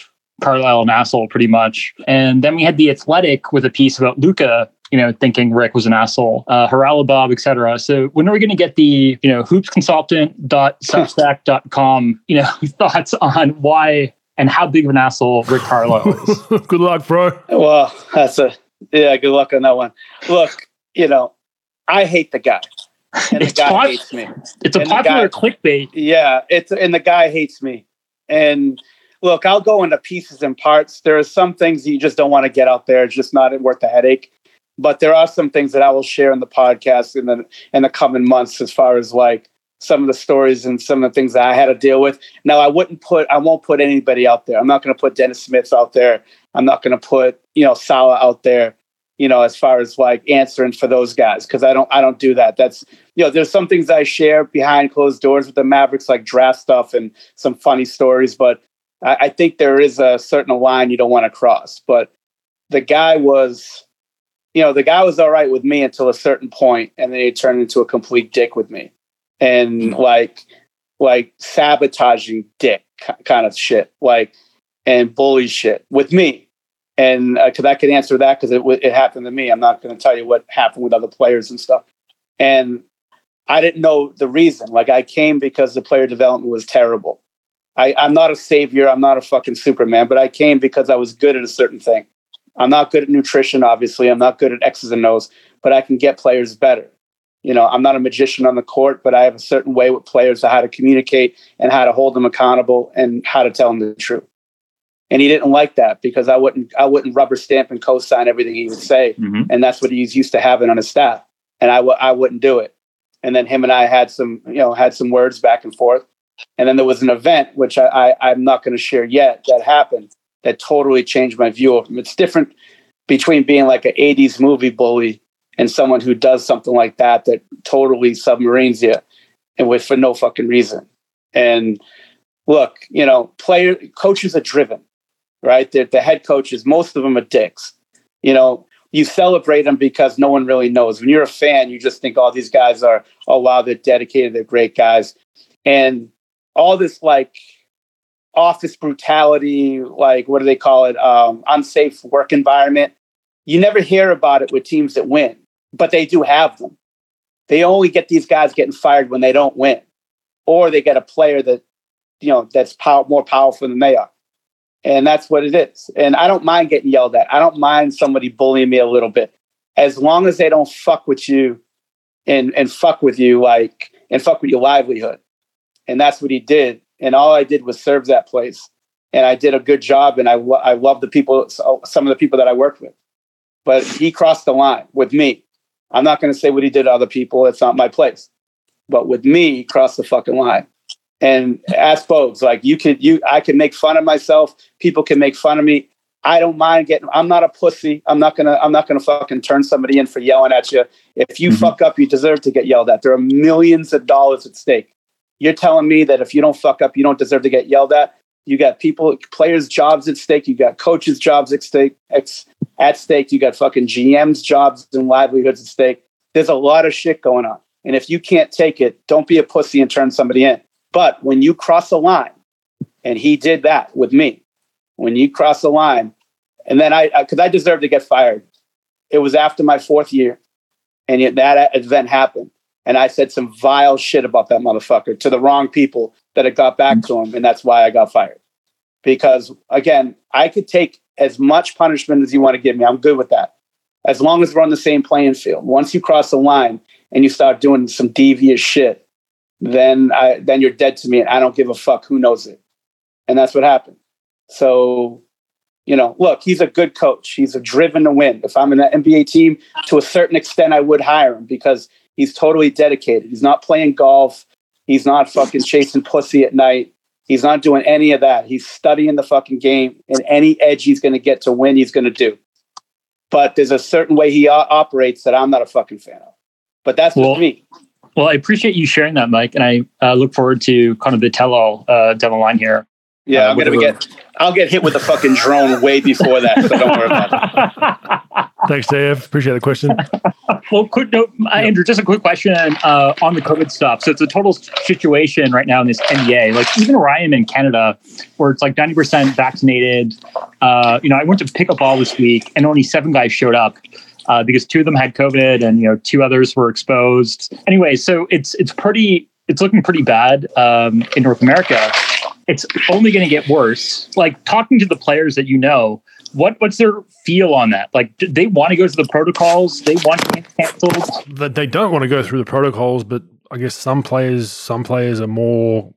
Carlisle an asshole, pretty much. And then we had the Athletic with a piece about Luka, You know, thinking Rick was an asshole, uh, Haralabos, etc. So when are we going to get the you know hoopsconsultant.substack.com you know thoughts on why and how big of an asshole Rick Carlisle is? Good luck, bro. Well, that's a yeah. Good luck on that one. Look, you know, I hate the guy, and the It's guy pop- hates me. It's a And popular guy- clickbait. Yeah, it's and the guy hates me. And look, I'll go into pieces and parts. There are some things that you just don't want to get out there. It's just not worth the headache. But there are some things that I will share in the podcast in the in the coming months, as far as like some of the stories and some of the things that I had to deal with. Now, I wouldn't put, I won't put anybody out there. I'm not going to put Dennis Smith out there. I'm not going to put, you know, Salah out there. You know, as far as like answering for those guys, because I don't, I don't do that. That's you know, there's some things I share behind closed doors with the Mavericks, like draft stuff and some funny stories. But I, I think there is a certain line you don't want to cross. But the guy was, you know, the guy was all right with me until a certain point, and then he turned into a complete dick with me, and hmm. like, like sabotaging dick kind of shit, like, and bully shit with me. And uh, because I can answer that because it, it happened to me. I'm not going to tell you what happened with other players and stuff. And I didn't know the reason. Like I came because the player development was terrible. I, I'm not a savior. I'm not a fucking Superman, but I came because I was good at a certain thing. I'm not good at nutrition, obviously. I'm not good at X's and O's, but I can get players better. You know, I'm not a magician on the court, but I have a certain way with players of how to communicate and how to hold them accountable and how to tell them the truth. And he didn't like that because I wouldn't I wouldn't rubber stamp and co-sign everything he would say, Mhm. and that's what he's used to having on his staff. And I w- I wouldn't do it. And then him and I had some you know had some words back and forth. And then there was an event which I, I I'm not going to share yet that happened that totally changed my view of him. It's different between being like an 80s movie bully and someone who does something like that that totally submarines you and with for no fucking reason. And look, you know, player coaches are driven, right? They're, the head coaches, most of them are dicks. You know, you celebrate them because no one really knows. When you're a fan, you just think all these guys are, oh wow, they're dedicated, they're great guys. And all this like office brutality, like what do they call it? Um, unsafe work environment. You never hear about it with teams that win, but they do have them. They only get these guys getting fired when they don't win, or they get a player that you know that's pow- more powerful than they are, and that's what it is. And I don't mind getting yelled at. I don't mind somebody bullying me a little bit, as long as they don't fuck with you, and and fuck with you like and fuck with your livelihood. And that's what he did. And all I did was serve that place, and I did a good job. And I I love the people, oh, some of the people that I worked with, but he crossed the line with me. I'm not going to say what he did to other people. It's not my place. But with me, he crossed the fucking line. And ask Bogues, like you could, you, I can make fun of myself. People can make fun of me. I don't mind getting. I'm not a pussy. I'm not gonna. I'm not gonna fucking turn somebody in for yelling at you. If you Mhm. fuck up, you deserve to get yelled at. There are millions of dollars at stake. You're telling me that if you don't fuck up, you don't deserve to get yelled at. You got people, players' jobs at stake. You got coaches' jobs at stake. Ex, at stake. You got fucking GMs' jobs and livelihoods at stake. There's a lot of shit going on. And if you can't take it, don't be a pussy and turn somebody in. But when you cross a line, and he did that with me, when you cross the line, and then I, because I, deserved to get fired. It was after my fourth year, and yet that event happened, and I said some vile shit about that motherfucker to the wrong people that it got back to him, and that's why I got fired. Because again, I could take as much punishment as you want to give me. I'm good with that, as long as we're on the same playing field. Once you cross the line and you start doing some devious shit, then I then you're dead to me, and I don't give a fuck who knows it. and that's what happened. So, you know, look, he's a good coach. He's a driven to win. If I'm in an NBA team, to a certain extent, I would hire him because he's totally dedicated. He's not playing golf. He's not fucking chasing pussy at night. He's not doing any of that. He's studying the fucking game, and any edge he's going to get to win, he's going to do. But there's a certain way he o- operates that I'm not a fucking fan of. But that's Well, just me. Well, I appreciate you sharing that, Mike, and I uh, look forward to kind of the tell-all uh, down the line here. Yeah, uh, I'm gonna whatever- get. I'll get hit with a fucking drone way before that. So don't worry about it. Thanks, Dave. Appreciate the question. well, quick note, uh, Andrew, just a quick question uh, on the COVID stuff. So it's a total situation right now in this NBA. Like even where I am in Canada, where it's like 90% vaccinated. Uh, you know, I went to pick up all this week and only seven guys showed up. Uh, because two of them had COVID and you know two others were exposed. Anyway, so it's it's pretty it's looking pretty bad um, in North America. It's only going to get worse. Like talking to the players that you know, what what's their feel on that? Like, they want to go through the protocols? They want canceled. that they don't want to go through the protocols, but I guess some players, some players are more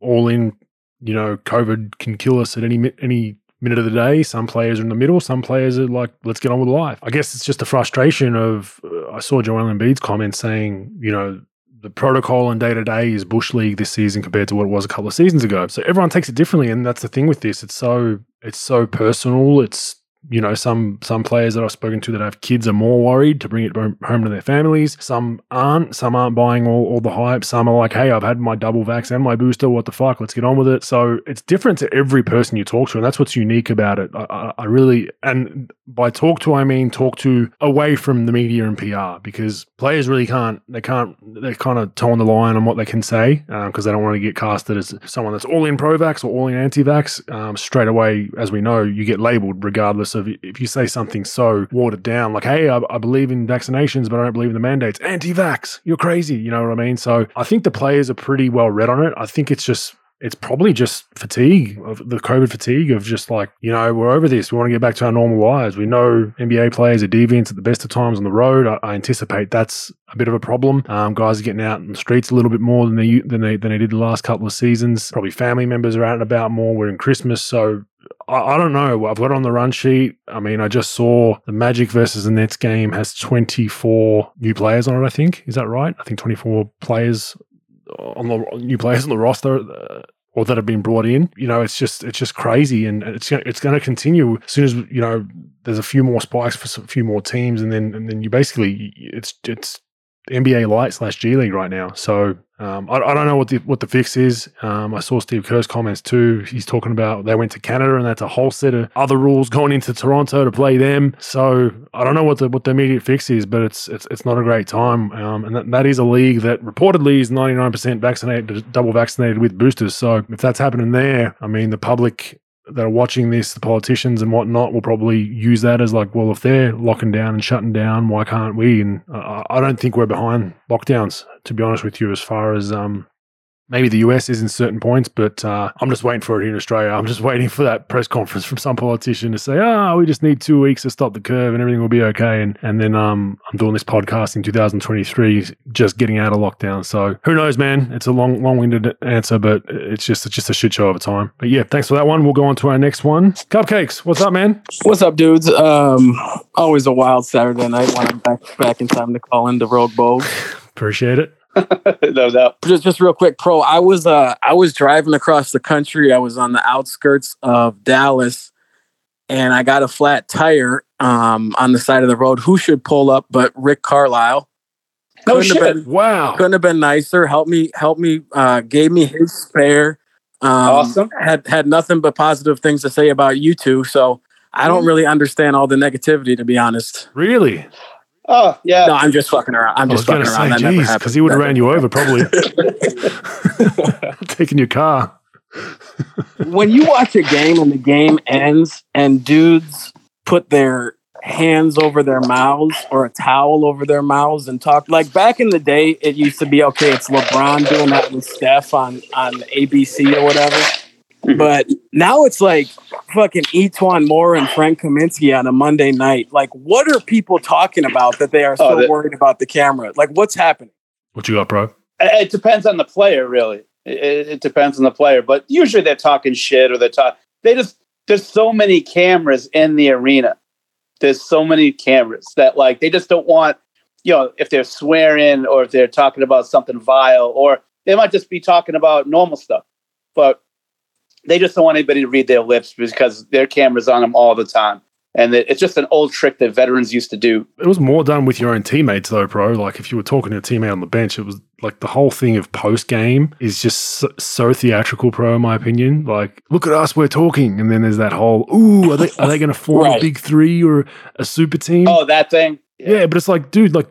all in. You know, COVID can kill us at any any minute of the day. Some players are in the middle. Some players are like, let's get on with life. I guess it's just the frustration of. Uh, I saw Joel Embiid's comment saying, you know. The protocol and day to day is bush league this season compared to what it was a couple of seasons ago. So everyone takes it differently, and that's the thing with this. It's so it's so personal. It's you know some some players that I've spoken to that have kids are more worried to bring it home to their families. Some aren't. Some aren't buying all, all the hype. Some are like, hey, I've had my double vax and my booster. What the fuck? Let's get on with it. So it's different to every person you talk to, and that's what's unique about it. I, I, I really and by talk to I mean talk to away from the media and PR because players really can't. They can't. They're kind of toeing the line on what they can say because they don't want to get casted as someone that's all in pro vax or all in anti vax. Um, straight away, as we know, you get labeled regardless of if you say something so watered down, like, hey, I, I believe in vaccinations, but I don't believe in the mandates. Anti vax, you're crazy. You know what I mean? So I think the players are pretty well read on it. I think it's just it's probably just fatigue of the COVID fatigue of just like, you know, we're over this. We want to get back to our normal lives. We know NBA players are deviants at the best of times on the road. I, I anticipate that's a bit of a problem. Um, guys are getting out in the streets a little bit more than they than they than they did the last couple of seasons. Probably family members are out and about more. We're in Christmas, so I, I don't know. I've got on the run sheet. I mean, I just saw the Magic versus the Nets game has 24 new players on it. I think is that right? I think 24 players on the new players on the roster. Uh, or that have been brought in, you know, it's just it's just crazy, and it's it's going to continue as soon as you know there's a few more spikes for a few more teams, and then and then you basically it's it's NBA Light slash G League right now. So um, I, I don't know what the what the fix is. Um, I saw Steve Kerr's comments too. He's talking about they went to Canada and that's a whole set of other rules going into Toronto to play them. So I don't know what the what the immediate fix is, but it's it's it's not a great time. Um, and that, that is a league that reportedly is ninety nine percent vaccinated, double vaccinated with boosters. So if that's happening there, I mean the public that are watching this, the politicians and whatnot, will probably use that as like, well, if they're locking down and shutting down, why can't we? And I don't think we're behind lockdowns, to be honest with you, as far as um, maybe the US is in certain points, but uh, I'm just waiting for it here in Australia. I'm just waiting for that press conference from some politician to say, "Ah, oh, we just need two weeks to stop the curve and everything will be okay." And and then um, I'm doing this podcast in 2023, just getting out of lockdown. So who knows, man? It's a long, long-winded answer, but it's just it's just a shit show of a time. But yeah, thanks for that one. We'll go on to our next one. Cupcakes, what's up, man? What's up, dudes? Um, always a wild Saturday night when I'm back back in time to call in the Rogue Bogues. Appreciate it. no doubt. Just just real quick, pro. I was uh I was driving across the country. I was on the outskirts of Dallas, and I got a flat tire um on the side of the road. Who should pull up but Rick Carlisle? No Couldn't have shit. been- Wow. couldn't have been nicer. Help me, help me. Uh, gave me his spare. Um, Awesome. Had had nothing but positive things to say about you two. So I don't really understand all the negativity, to be honest. Really? Oh yeah. No, I'm just fucking around. I'm just fucking around. say, That never geez, happened. because he would have ran you over probably. Taking your car. when you watch a game and the game ends and dudes put their hands over their mouths or a towel over their mouths and talk like back in the day it used to be okay it's lebron doing that with steph on on abc or whatever Mhm. but now it's like fucking E'Twaun Moore and Frank Kaminsky on a Monday night. Like, what are people talking about that they are so Oh, that- worried about the camera? Like, what's happening? What you got, bro? It it depends on the player, really. It, it depends on the player, but usually they're talking shit or they're talk. They just there's so many cameras in the arena. There's so many cameras that like they just don't want you know if they're swearing or if they're talking about something vile or they might just be talking about normal stuff, but they just don't want anybody to read their lips because their cameras on them all the time. And it's just an old trick that veterans used to do. It was more done with your own teammates, though, bro. Like if you were talking to a teammate on the bench, it was like the whole thing of post game is just so, so theatrical, pro. In my opinion, like look at us, we're talking, and then there's that whole, ooh, are they are they going to form a big three or a super team? Oh, that thing. Yeah, but it's like, dude, like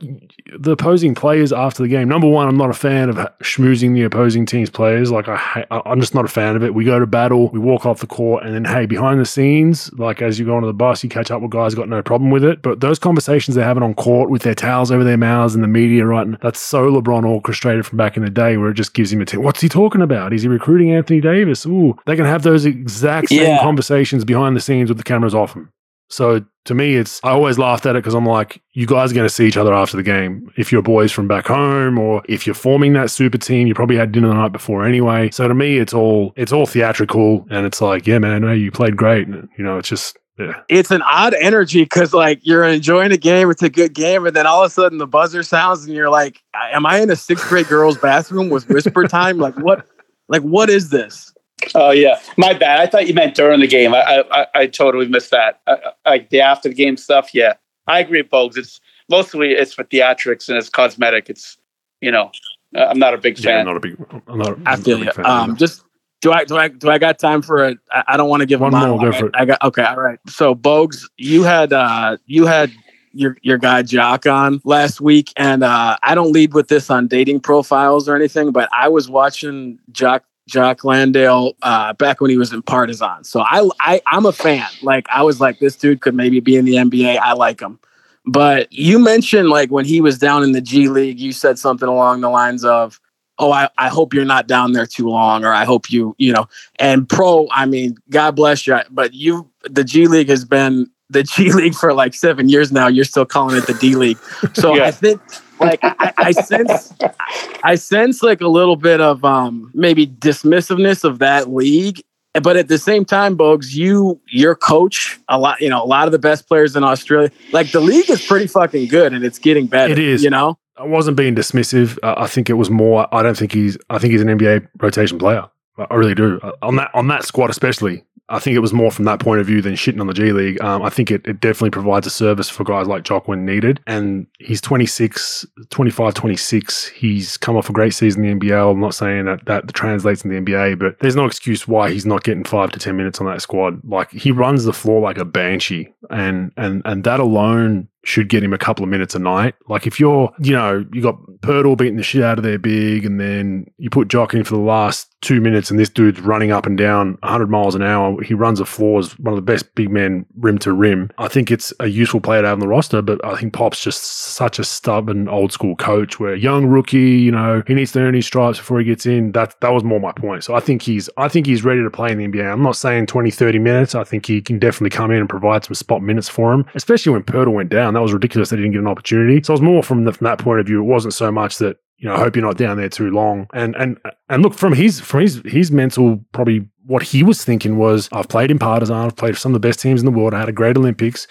the opposing players after the game. Number one, I'm not a fan of schmoozing the opposing team's players. Like, I, I- I'm just not a fan of it. We go to battle, we walk off the court, and then hey, behind the scenes, like as you go onto the bus, you catch up with guys, got no problem with it. But those conversations they're having on court with their towels over their mouths and the media, right? And that's so LeBron orchestrated from back in the day, where it just gives him a. T- What's he talking about? Is he recruiting Anthony Davis? Ooh, they can have those exact same Yeah. conversations behind the scenes with the cameras off them. So to me, it's I always laughed at it because I'm like, you guys are going to see each other after the game. If you're boys from back home, or if you're forming that super team, you probably had dinner the night before anyway. So to me, it's all it's all theatrical, and it's like, yeah, man, hey, you played great. And, you know, it's just yeah, it's an odd energy because like you're enjoying a game, it's a good game, and then all of a sudden the buzzer sounds and you're like, "Am I in a sixth grade girl's bathroom with whisper time? Like what? Like what is this?" Oh yeah, my bad. I thought you meant during the game. I I, I totally missed that. I, I, like the after the game stuff. Yeah, I agree, Bogues. It's mostly it's for theatrics and it's cosmetic. It's you know, uh, I'm not a big fan. yeah, fan. not a big. I'm not. I not a feel big you. fan Um, either. just do I do I do I got time for a? I, I don't want to give One more, monologue. go. I, I got okay. All right. So Bogues, you had uh you had your your guy Jock on last week, and uh I don't lead with this on dating profiles or anything, but I was watching Jock Jock Landale uh, back when he was in Partizan. So I, I I'm a fan. Like I was like, this dude could maybe be in the NBA. I like him. But you mentioned like when he was down in the G League, you said something along the lines of, "Oh, I, I hope you're not down there too long," or "I hope you you know." And pro, I mean, God bless you, but you the G League has been the G League for like seven years now. You're still calling it the D League. So Yeah. I think like I, I sense I sense like a little bit of um maybe dismissiveness of that league. But at the same time, Bogues, you your coach a lot, you know, a lot of the best players in Australia. Like the league is pretty fucking good and it's getting better. It is. you know. I wasn't being dismissive. Uh, I think it was more. I don't think he's. I think he's an NBA rotation player. I really do. Uh, On that on that squad especially. I think it was more from that point of view than shitting on the G League. Um, I think it, it definitely provides a service for guys like Jock when needed. And he's 26, 25, 26. He's come off a great season in the NBL. I'm not saying that that translates in the NBA, but there's no excuse why he's not getting five to 10 minutes on that squad. Like he runs the floor like a banshee. And, and, and that alone should get him a couple of minutes a night. Like if you're, you know, you got Poeltl beating the shit out of their big, and then you put Jock in for the last two minutes, and this dude's running up and down 100 miles an hour. He runs the floor as one of the best big men rim to rim. I think it's a useful player to have on the roster, but I think Pop's just such a stubborn old school coach where young rookie, you know, he needs to earn his stripes before he gets in. That that was more my point. So I think he's I think he's ready to play in the NBA. I'm not saying 20, 30 minutes. I think he can definitely come in and provide some spot minutes for him, especially when Poeltl went down. That was ridiculous he didn't get an opportunity. So it was more from, the, from that point of view. It wasn't so much that you know, I hope you're not down there too long. And and and look from his from his his mental probably what he was thinking was I've played in Partizan, I've played for some of the best teams in the world, I had a great Olympics.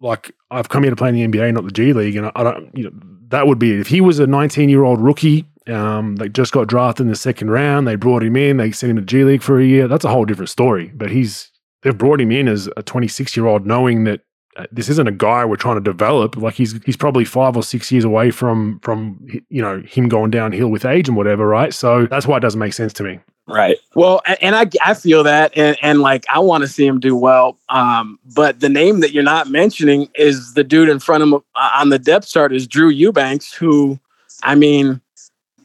Like I've come here to play in the NBA, not the G League, and I, I don't you know that would be it. If he was a 19 year old rookie, um, they just got drafted in the second round, they brought him in, they sent him to G League for a year. That's a whole different story. But he's they've brought him in as a 26 year old, knowing that this isn't a guy we're trying to develop. Like he's he's probably five or six years away from from you know him going downhill with age and whatever, right? So that's why it doesn't make sense to me. Right. Well, and I I feel that, and and like I want to see him do well. Um, but the name that you're not mentioning is the dude in front of him uh, on the depth chart is Drew Eubanks, who, I mean,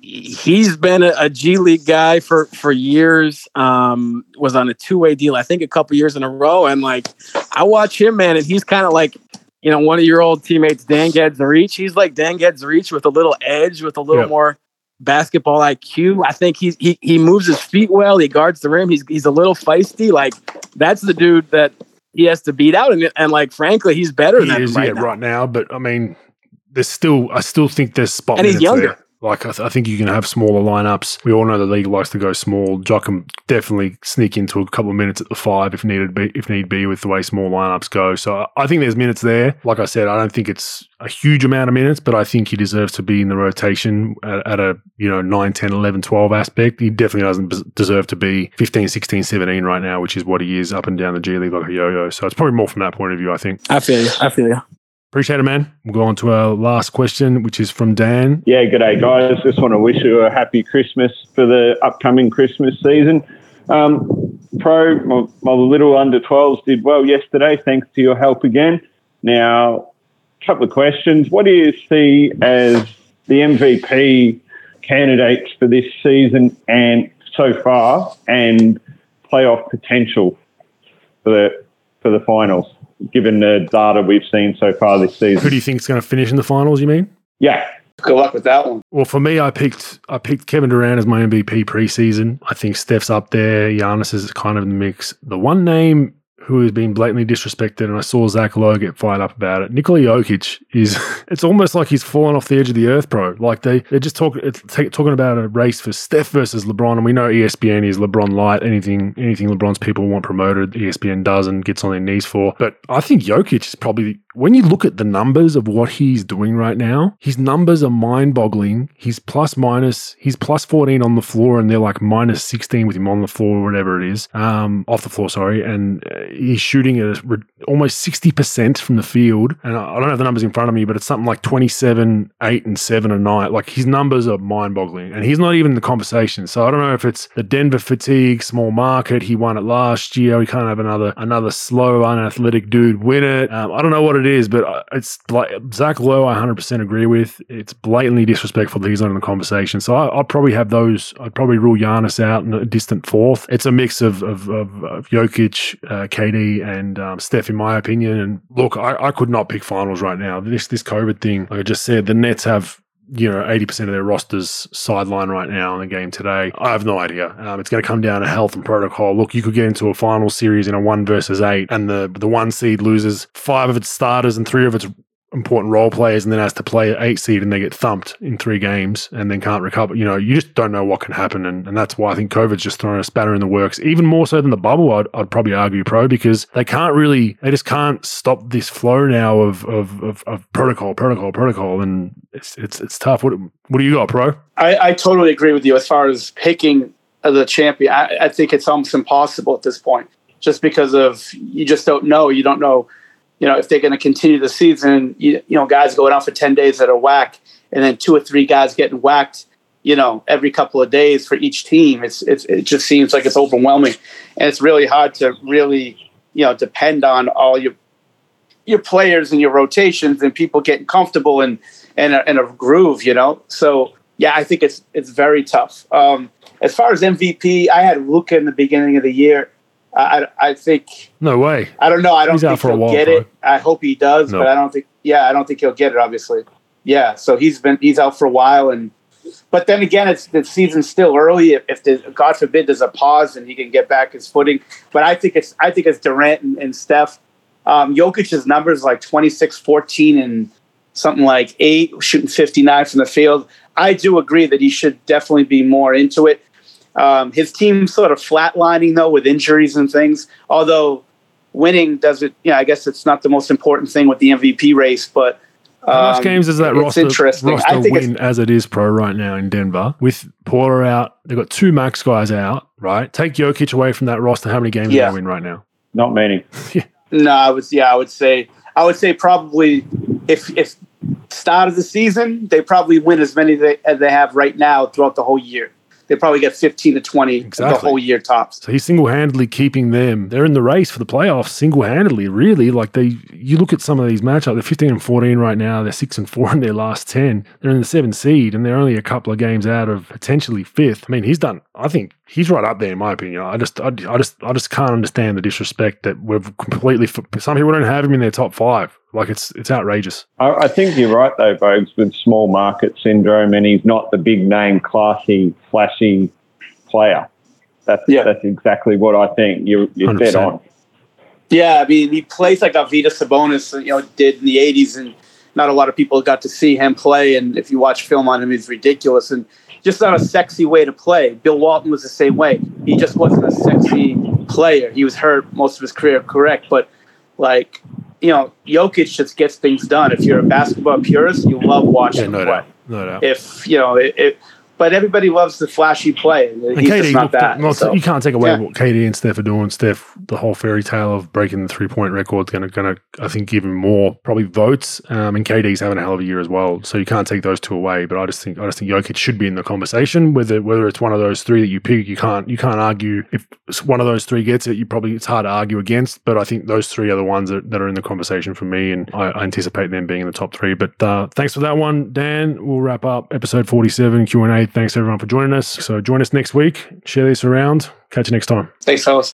he's been a, a G League guy for for years. Um, was on a two way deal, I think, a couple years in a row, and like I watch him, man, and he's kind of like. You know, one of your old teammates, Dan Gadzuric. He's like Dan Gadzuric with a little edge, with a little more basketball IQ. I think he's he he moves his feet well. He guards the rim. He's he's a little feisty. Like that's the dude that he has to beat out. And and like frankly, he's better He than is right yeah, now. right now, but I mean, there's still I still think there's spot And he's younger. there. Like I, th- I think you can have smaller lineups. We all know the league likes to go small. Jock can definitely sneak into a couple of minutes at the five if needed be, if need be with the way small lineups go. So I think there's minutes there. Like I said, I don't think it's a huge amount of minutes, but I think he deserves to be in the rotation at, at a you know 9, 10, 11, 12 aspect. He definitely doesn't deserve to be 15, 16, 17 right now, which is what he is up and down the G League like a yo-yo. So it's probably more from that point of view, I think. I feel you. I feel you. Appreciate it, man. We'll go on to our last question, which is from Dan. Yeah, good day, guys. Just want to wish you a happy Christmas for the upcoming Christmas season. Um, pro, my, my little under 12s did well yesterday, thanks to your help again. Now, a couple of questions. What do you see as the MVP candidates for this season and so far, and playoff potential for the for the finals? Given the data we've seen so far this season. Who do you think is going to finish in the finals? You mean? Yeah. Good luck with that one. Well, for me, I picked I picked Kevin Durant as my MVP preseason. I think Steph's up there. Giannis is kind of in the mix. The one name who has been blatantly disrespected, and I saw Zach Lowe get fired up about it. Nikola Jokic is, it's almost like he's fallen off the edge of the earth, bro. Like they, they're just talking, talking about a race for Steph versus LeBron, and we know ESPN is LeBron light. Anything, anything LeBron's people want promoted, ESPN does and gets on their knees for. But I think Jokic is probably when you look at the numbers of what he's doing right now, his numbers are mind boggling. He's plus minus, he's plus 14 on the floor, and they're like minus 16 with him on the floor, or whatever it is, um, off the floor, sorry. And uh, he's shooting at almost 60% from the field. And I don't have the numbers in front of me, but it's something like 27, 8, and 7 a night. Like his numbers are mind boggling. And he's not even in the conversation. So I don't know if it's the Denver fatigue, small market. He won it last year. We can't have another another slow, unathletic dude win it. Um, I don't know what it is, but uh, it's like Zach Lowe, I 100% agree with. It's blatantly disrespectful that he's not in the conversation. So I, probably have those. I'd probably rule Giannis out in a distant fourth. It's a mix of, of, of, of Jokic, uh, KD, and um, Steph, in my opinion. And look, I, I could not pick finals right now. This this COVID thing, like I just said, the Nets have you know, 80% of their rosters sideline right now in the game today. I have no idea. Um, it's going to come down to health and protocol. Look, you could get into a final series in a one versus eight, and the, the one seed loses five of its starters and three of its important role players and then has to play eight seed and they get thumped in three games and then can't recover. You know, you just don't know what can happen. And, and that's why I think COVID's just thrown a spanner in the works, even more so than the bubble, I'd, I'd probably argue pro because they can't really, they just can't stop this flow now of, of, of, of protocol, protocol, protocol. And it's, it's, it's tough. What, what do you got, pro? I, I totally agree with you as far as picking the champion. I, I think it's almost impossible at this point just because of you just don't know. You don't know you know, if they're going to continue the season, you, you know, guys going out for 10 days that are whack and then two or three guys getting whacked, you know, every couple of days for each team. It's, it's, it just seems like it's overwhelming and it's really hard to really, you know, depend on all your, your players and your rotations and people getting comfortable and, and a, and a groove, you know? So yeah, I think it's, it's very tough. Um, as far as MVP, I had Luka in the beginning of the year. I, I think. No way. I don't know. I don't he's think he'll while, get it. I hope he does, no. but I don't think. Yeah, I don't think he'll get it. Obviously, yeah. So he's been he's out for a while, and but then again, it's the season's still early. If, if the, God forbid there's a pause and he can get back his footing, but I think it's I think it's Durant and, and Steph. Um, Jokic's numbers like 26, 14, and something like eight, shooting 59 from the field. I do agree that he should definitely be more into it. Um, his team sort of flatlining though with injuries and things. Although winning doesn't, you know, I guess it's not the most important thing with the MVP race, but. Um, How much um, games does that roster, roster win as it is pro right now in Denver? With Porter out, they've got two max guys out, right? Take Jokic away from that roster. How many games yeah. do they win right now? Not many. yeah. No, I was yeah, I would say I would say probably if if start of the season, they probably win as many they, as they have right now throughout the whole year they probably get 15 to 20 exactly. the whole year tops. So he's single handedly keeping them. They're in the race for the playoffs single handedly, really. Like they, you look at some of these matchups, they're 15 and 14 right now. They're 6 and 4 in their last 10. They're in the seven seed and they're only a couple of games out of potentially fifth. I mean, he's done, I think he's right up there in my opinion. I just, I, I just, I just can't understand the disrespect that we've completely, some people don't have him in their top five. Like it's it's outrageous. I, I think you're right though, Bogues, with small market syndrome, and he's not the big name, classy, flashy player. That's yeah. that's exactly what I think. You you're dead on. Yeah, I mean he plays like Arvydas Sabonis, you know, did in the '80s, and not a lot of people got to see him play. And if you watch film on him, he's ridiculous and just not a sexy way to play. Bill Walton was the same way. He just wasn't a sexy player. He was hurt most of his career, correct. But like, you know, Jokic just gets things done. If you're a basketball purist, you love watching Yeah, him no play. doubt. No doubt. If you know it, but everybody loves the flashy play. and He's just not that. not- so. you can't take away yeah. what KD and Steph are doing. Steph, the whole fairy tale of breaking the three point record is going to, going to, I think, give him more probably votes. Um, and KD's having a hell of a year as well, so you can't take those two away. But I just think, I just think Jokic should be in the conversation. Whether whether it's one of those three that you pick, you can't you can't argue if one of those three gets it. You probably it's hard to argue against. But I think those three are the ones that, that are in the conversation for me, and I, I anticipate them being in the top three. But uh, thanks for that one, Dan. We'll wrap up episode forty seven Q and A. Thanks everyone for joining us. So join us next week. Share this around. Catch you next time. Thanks, fellas.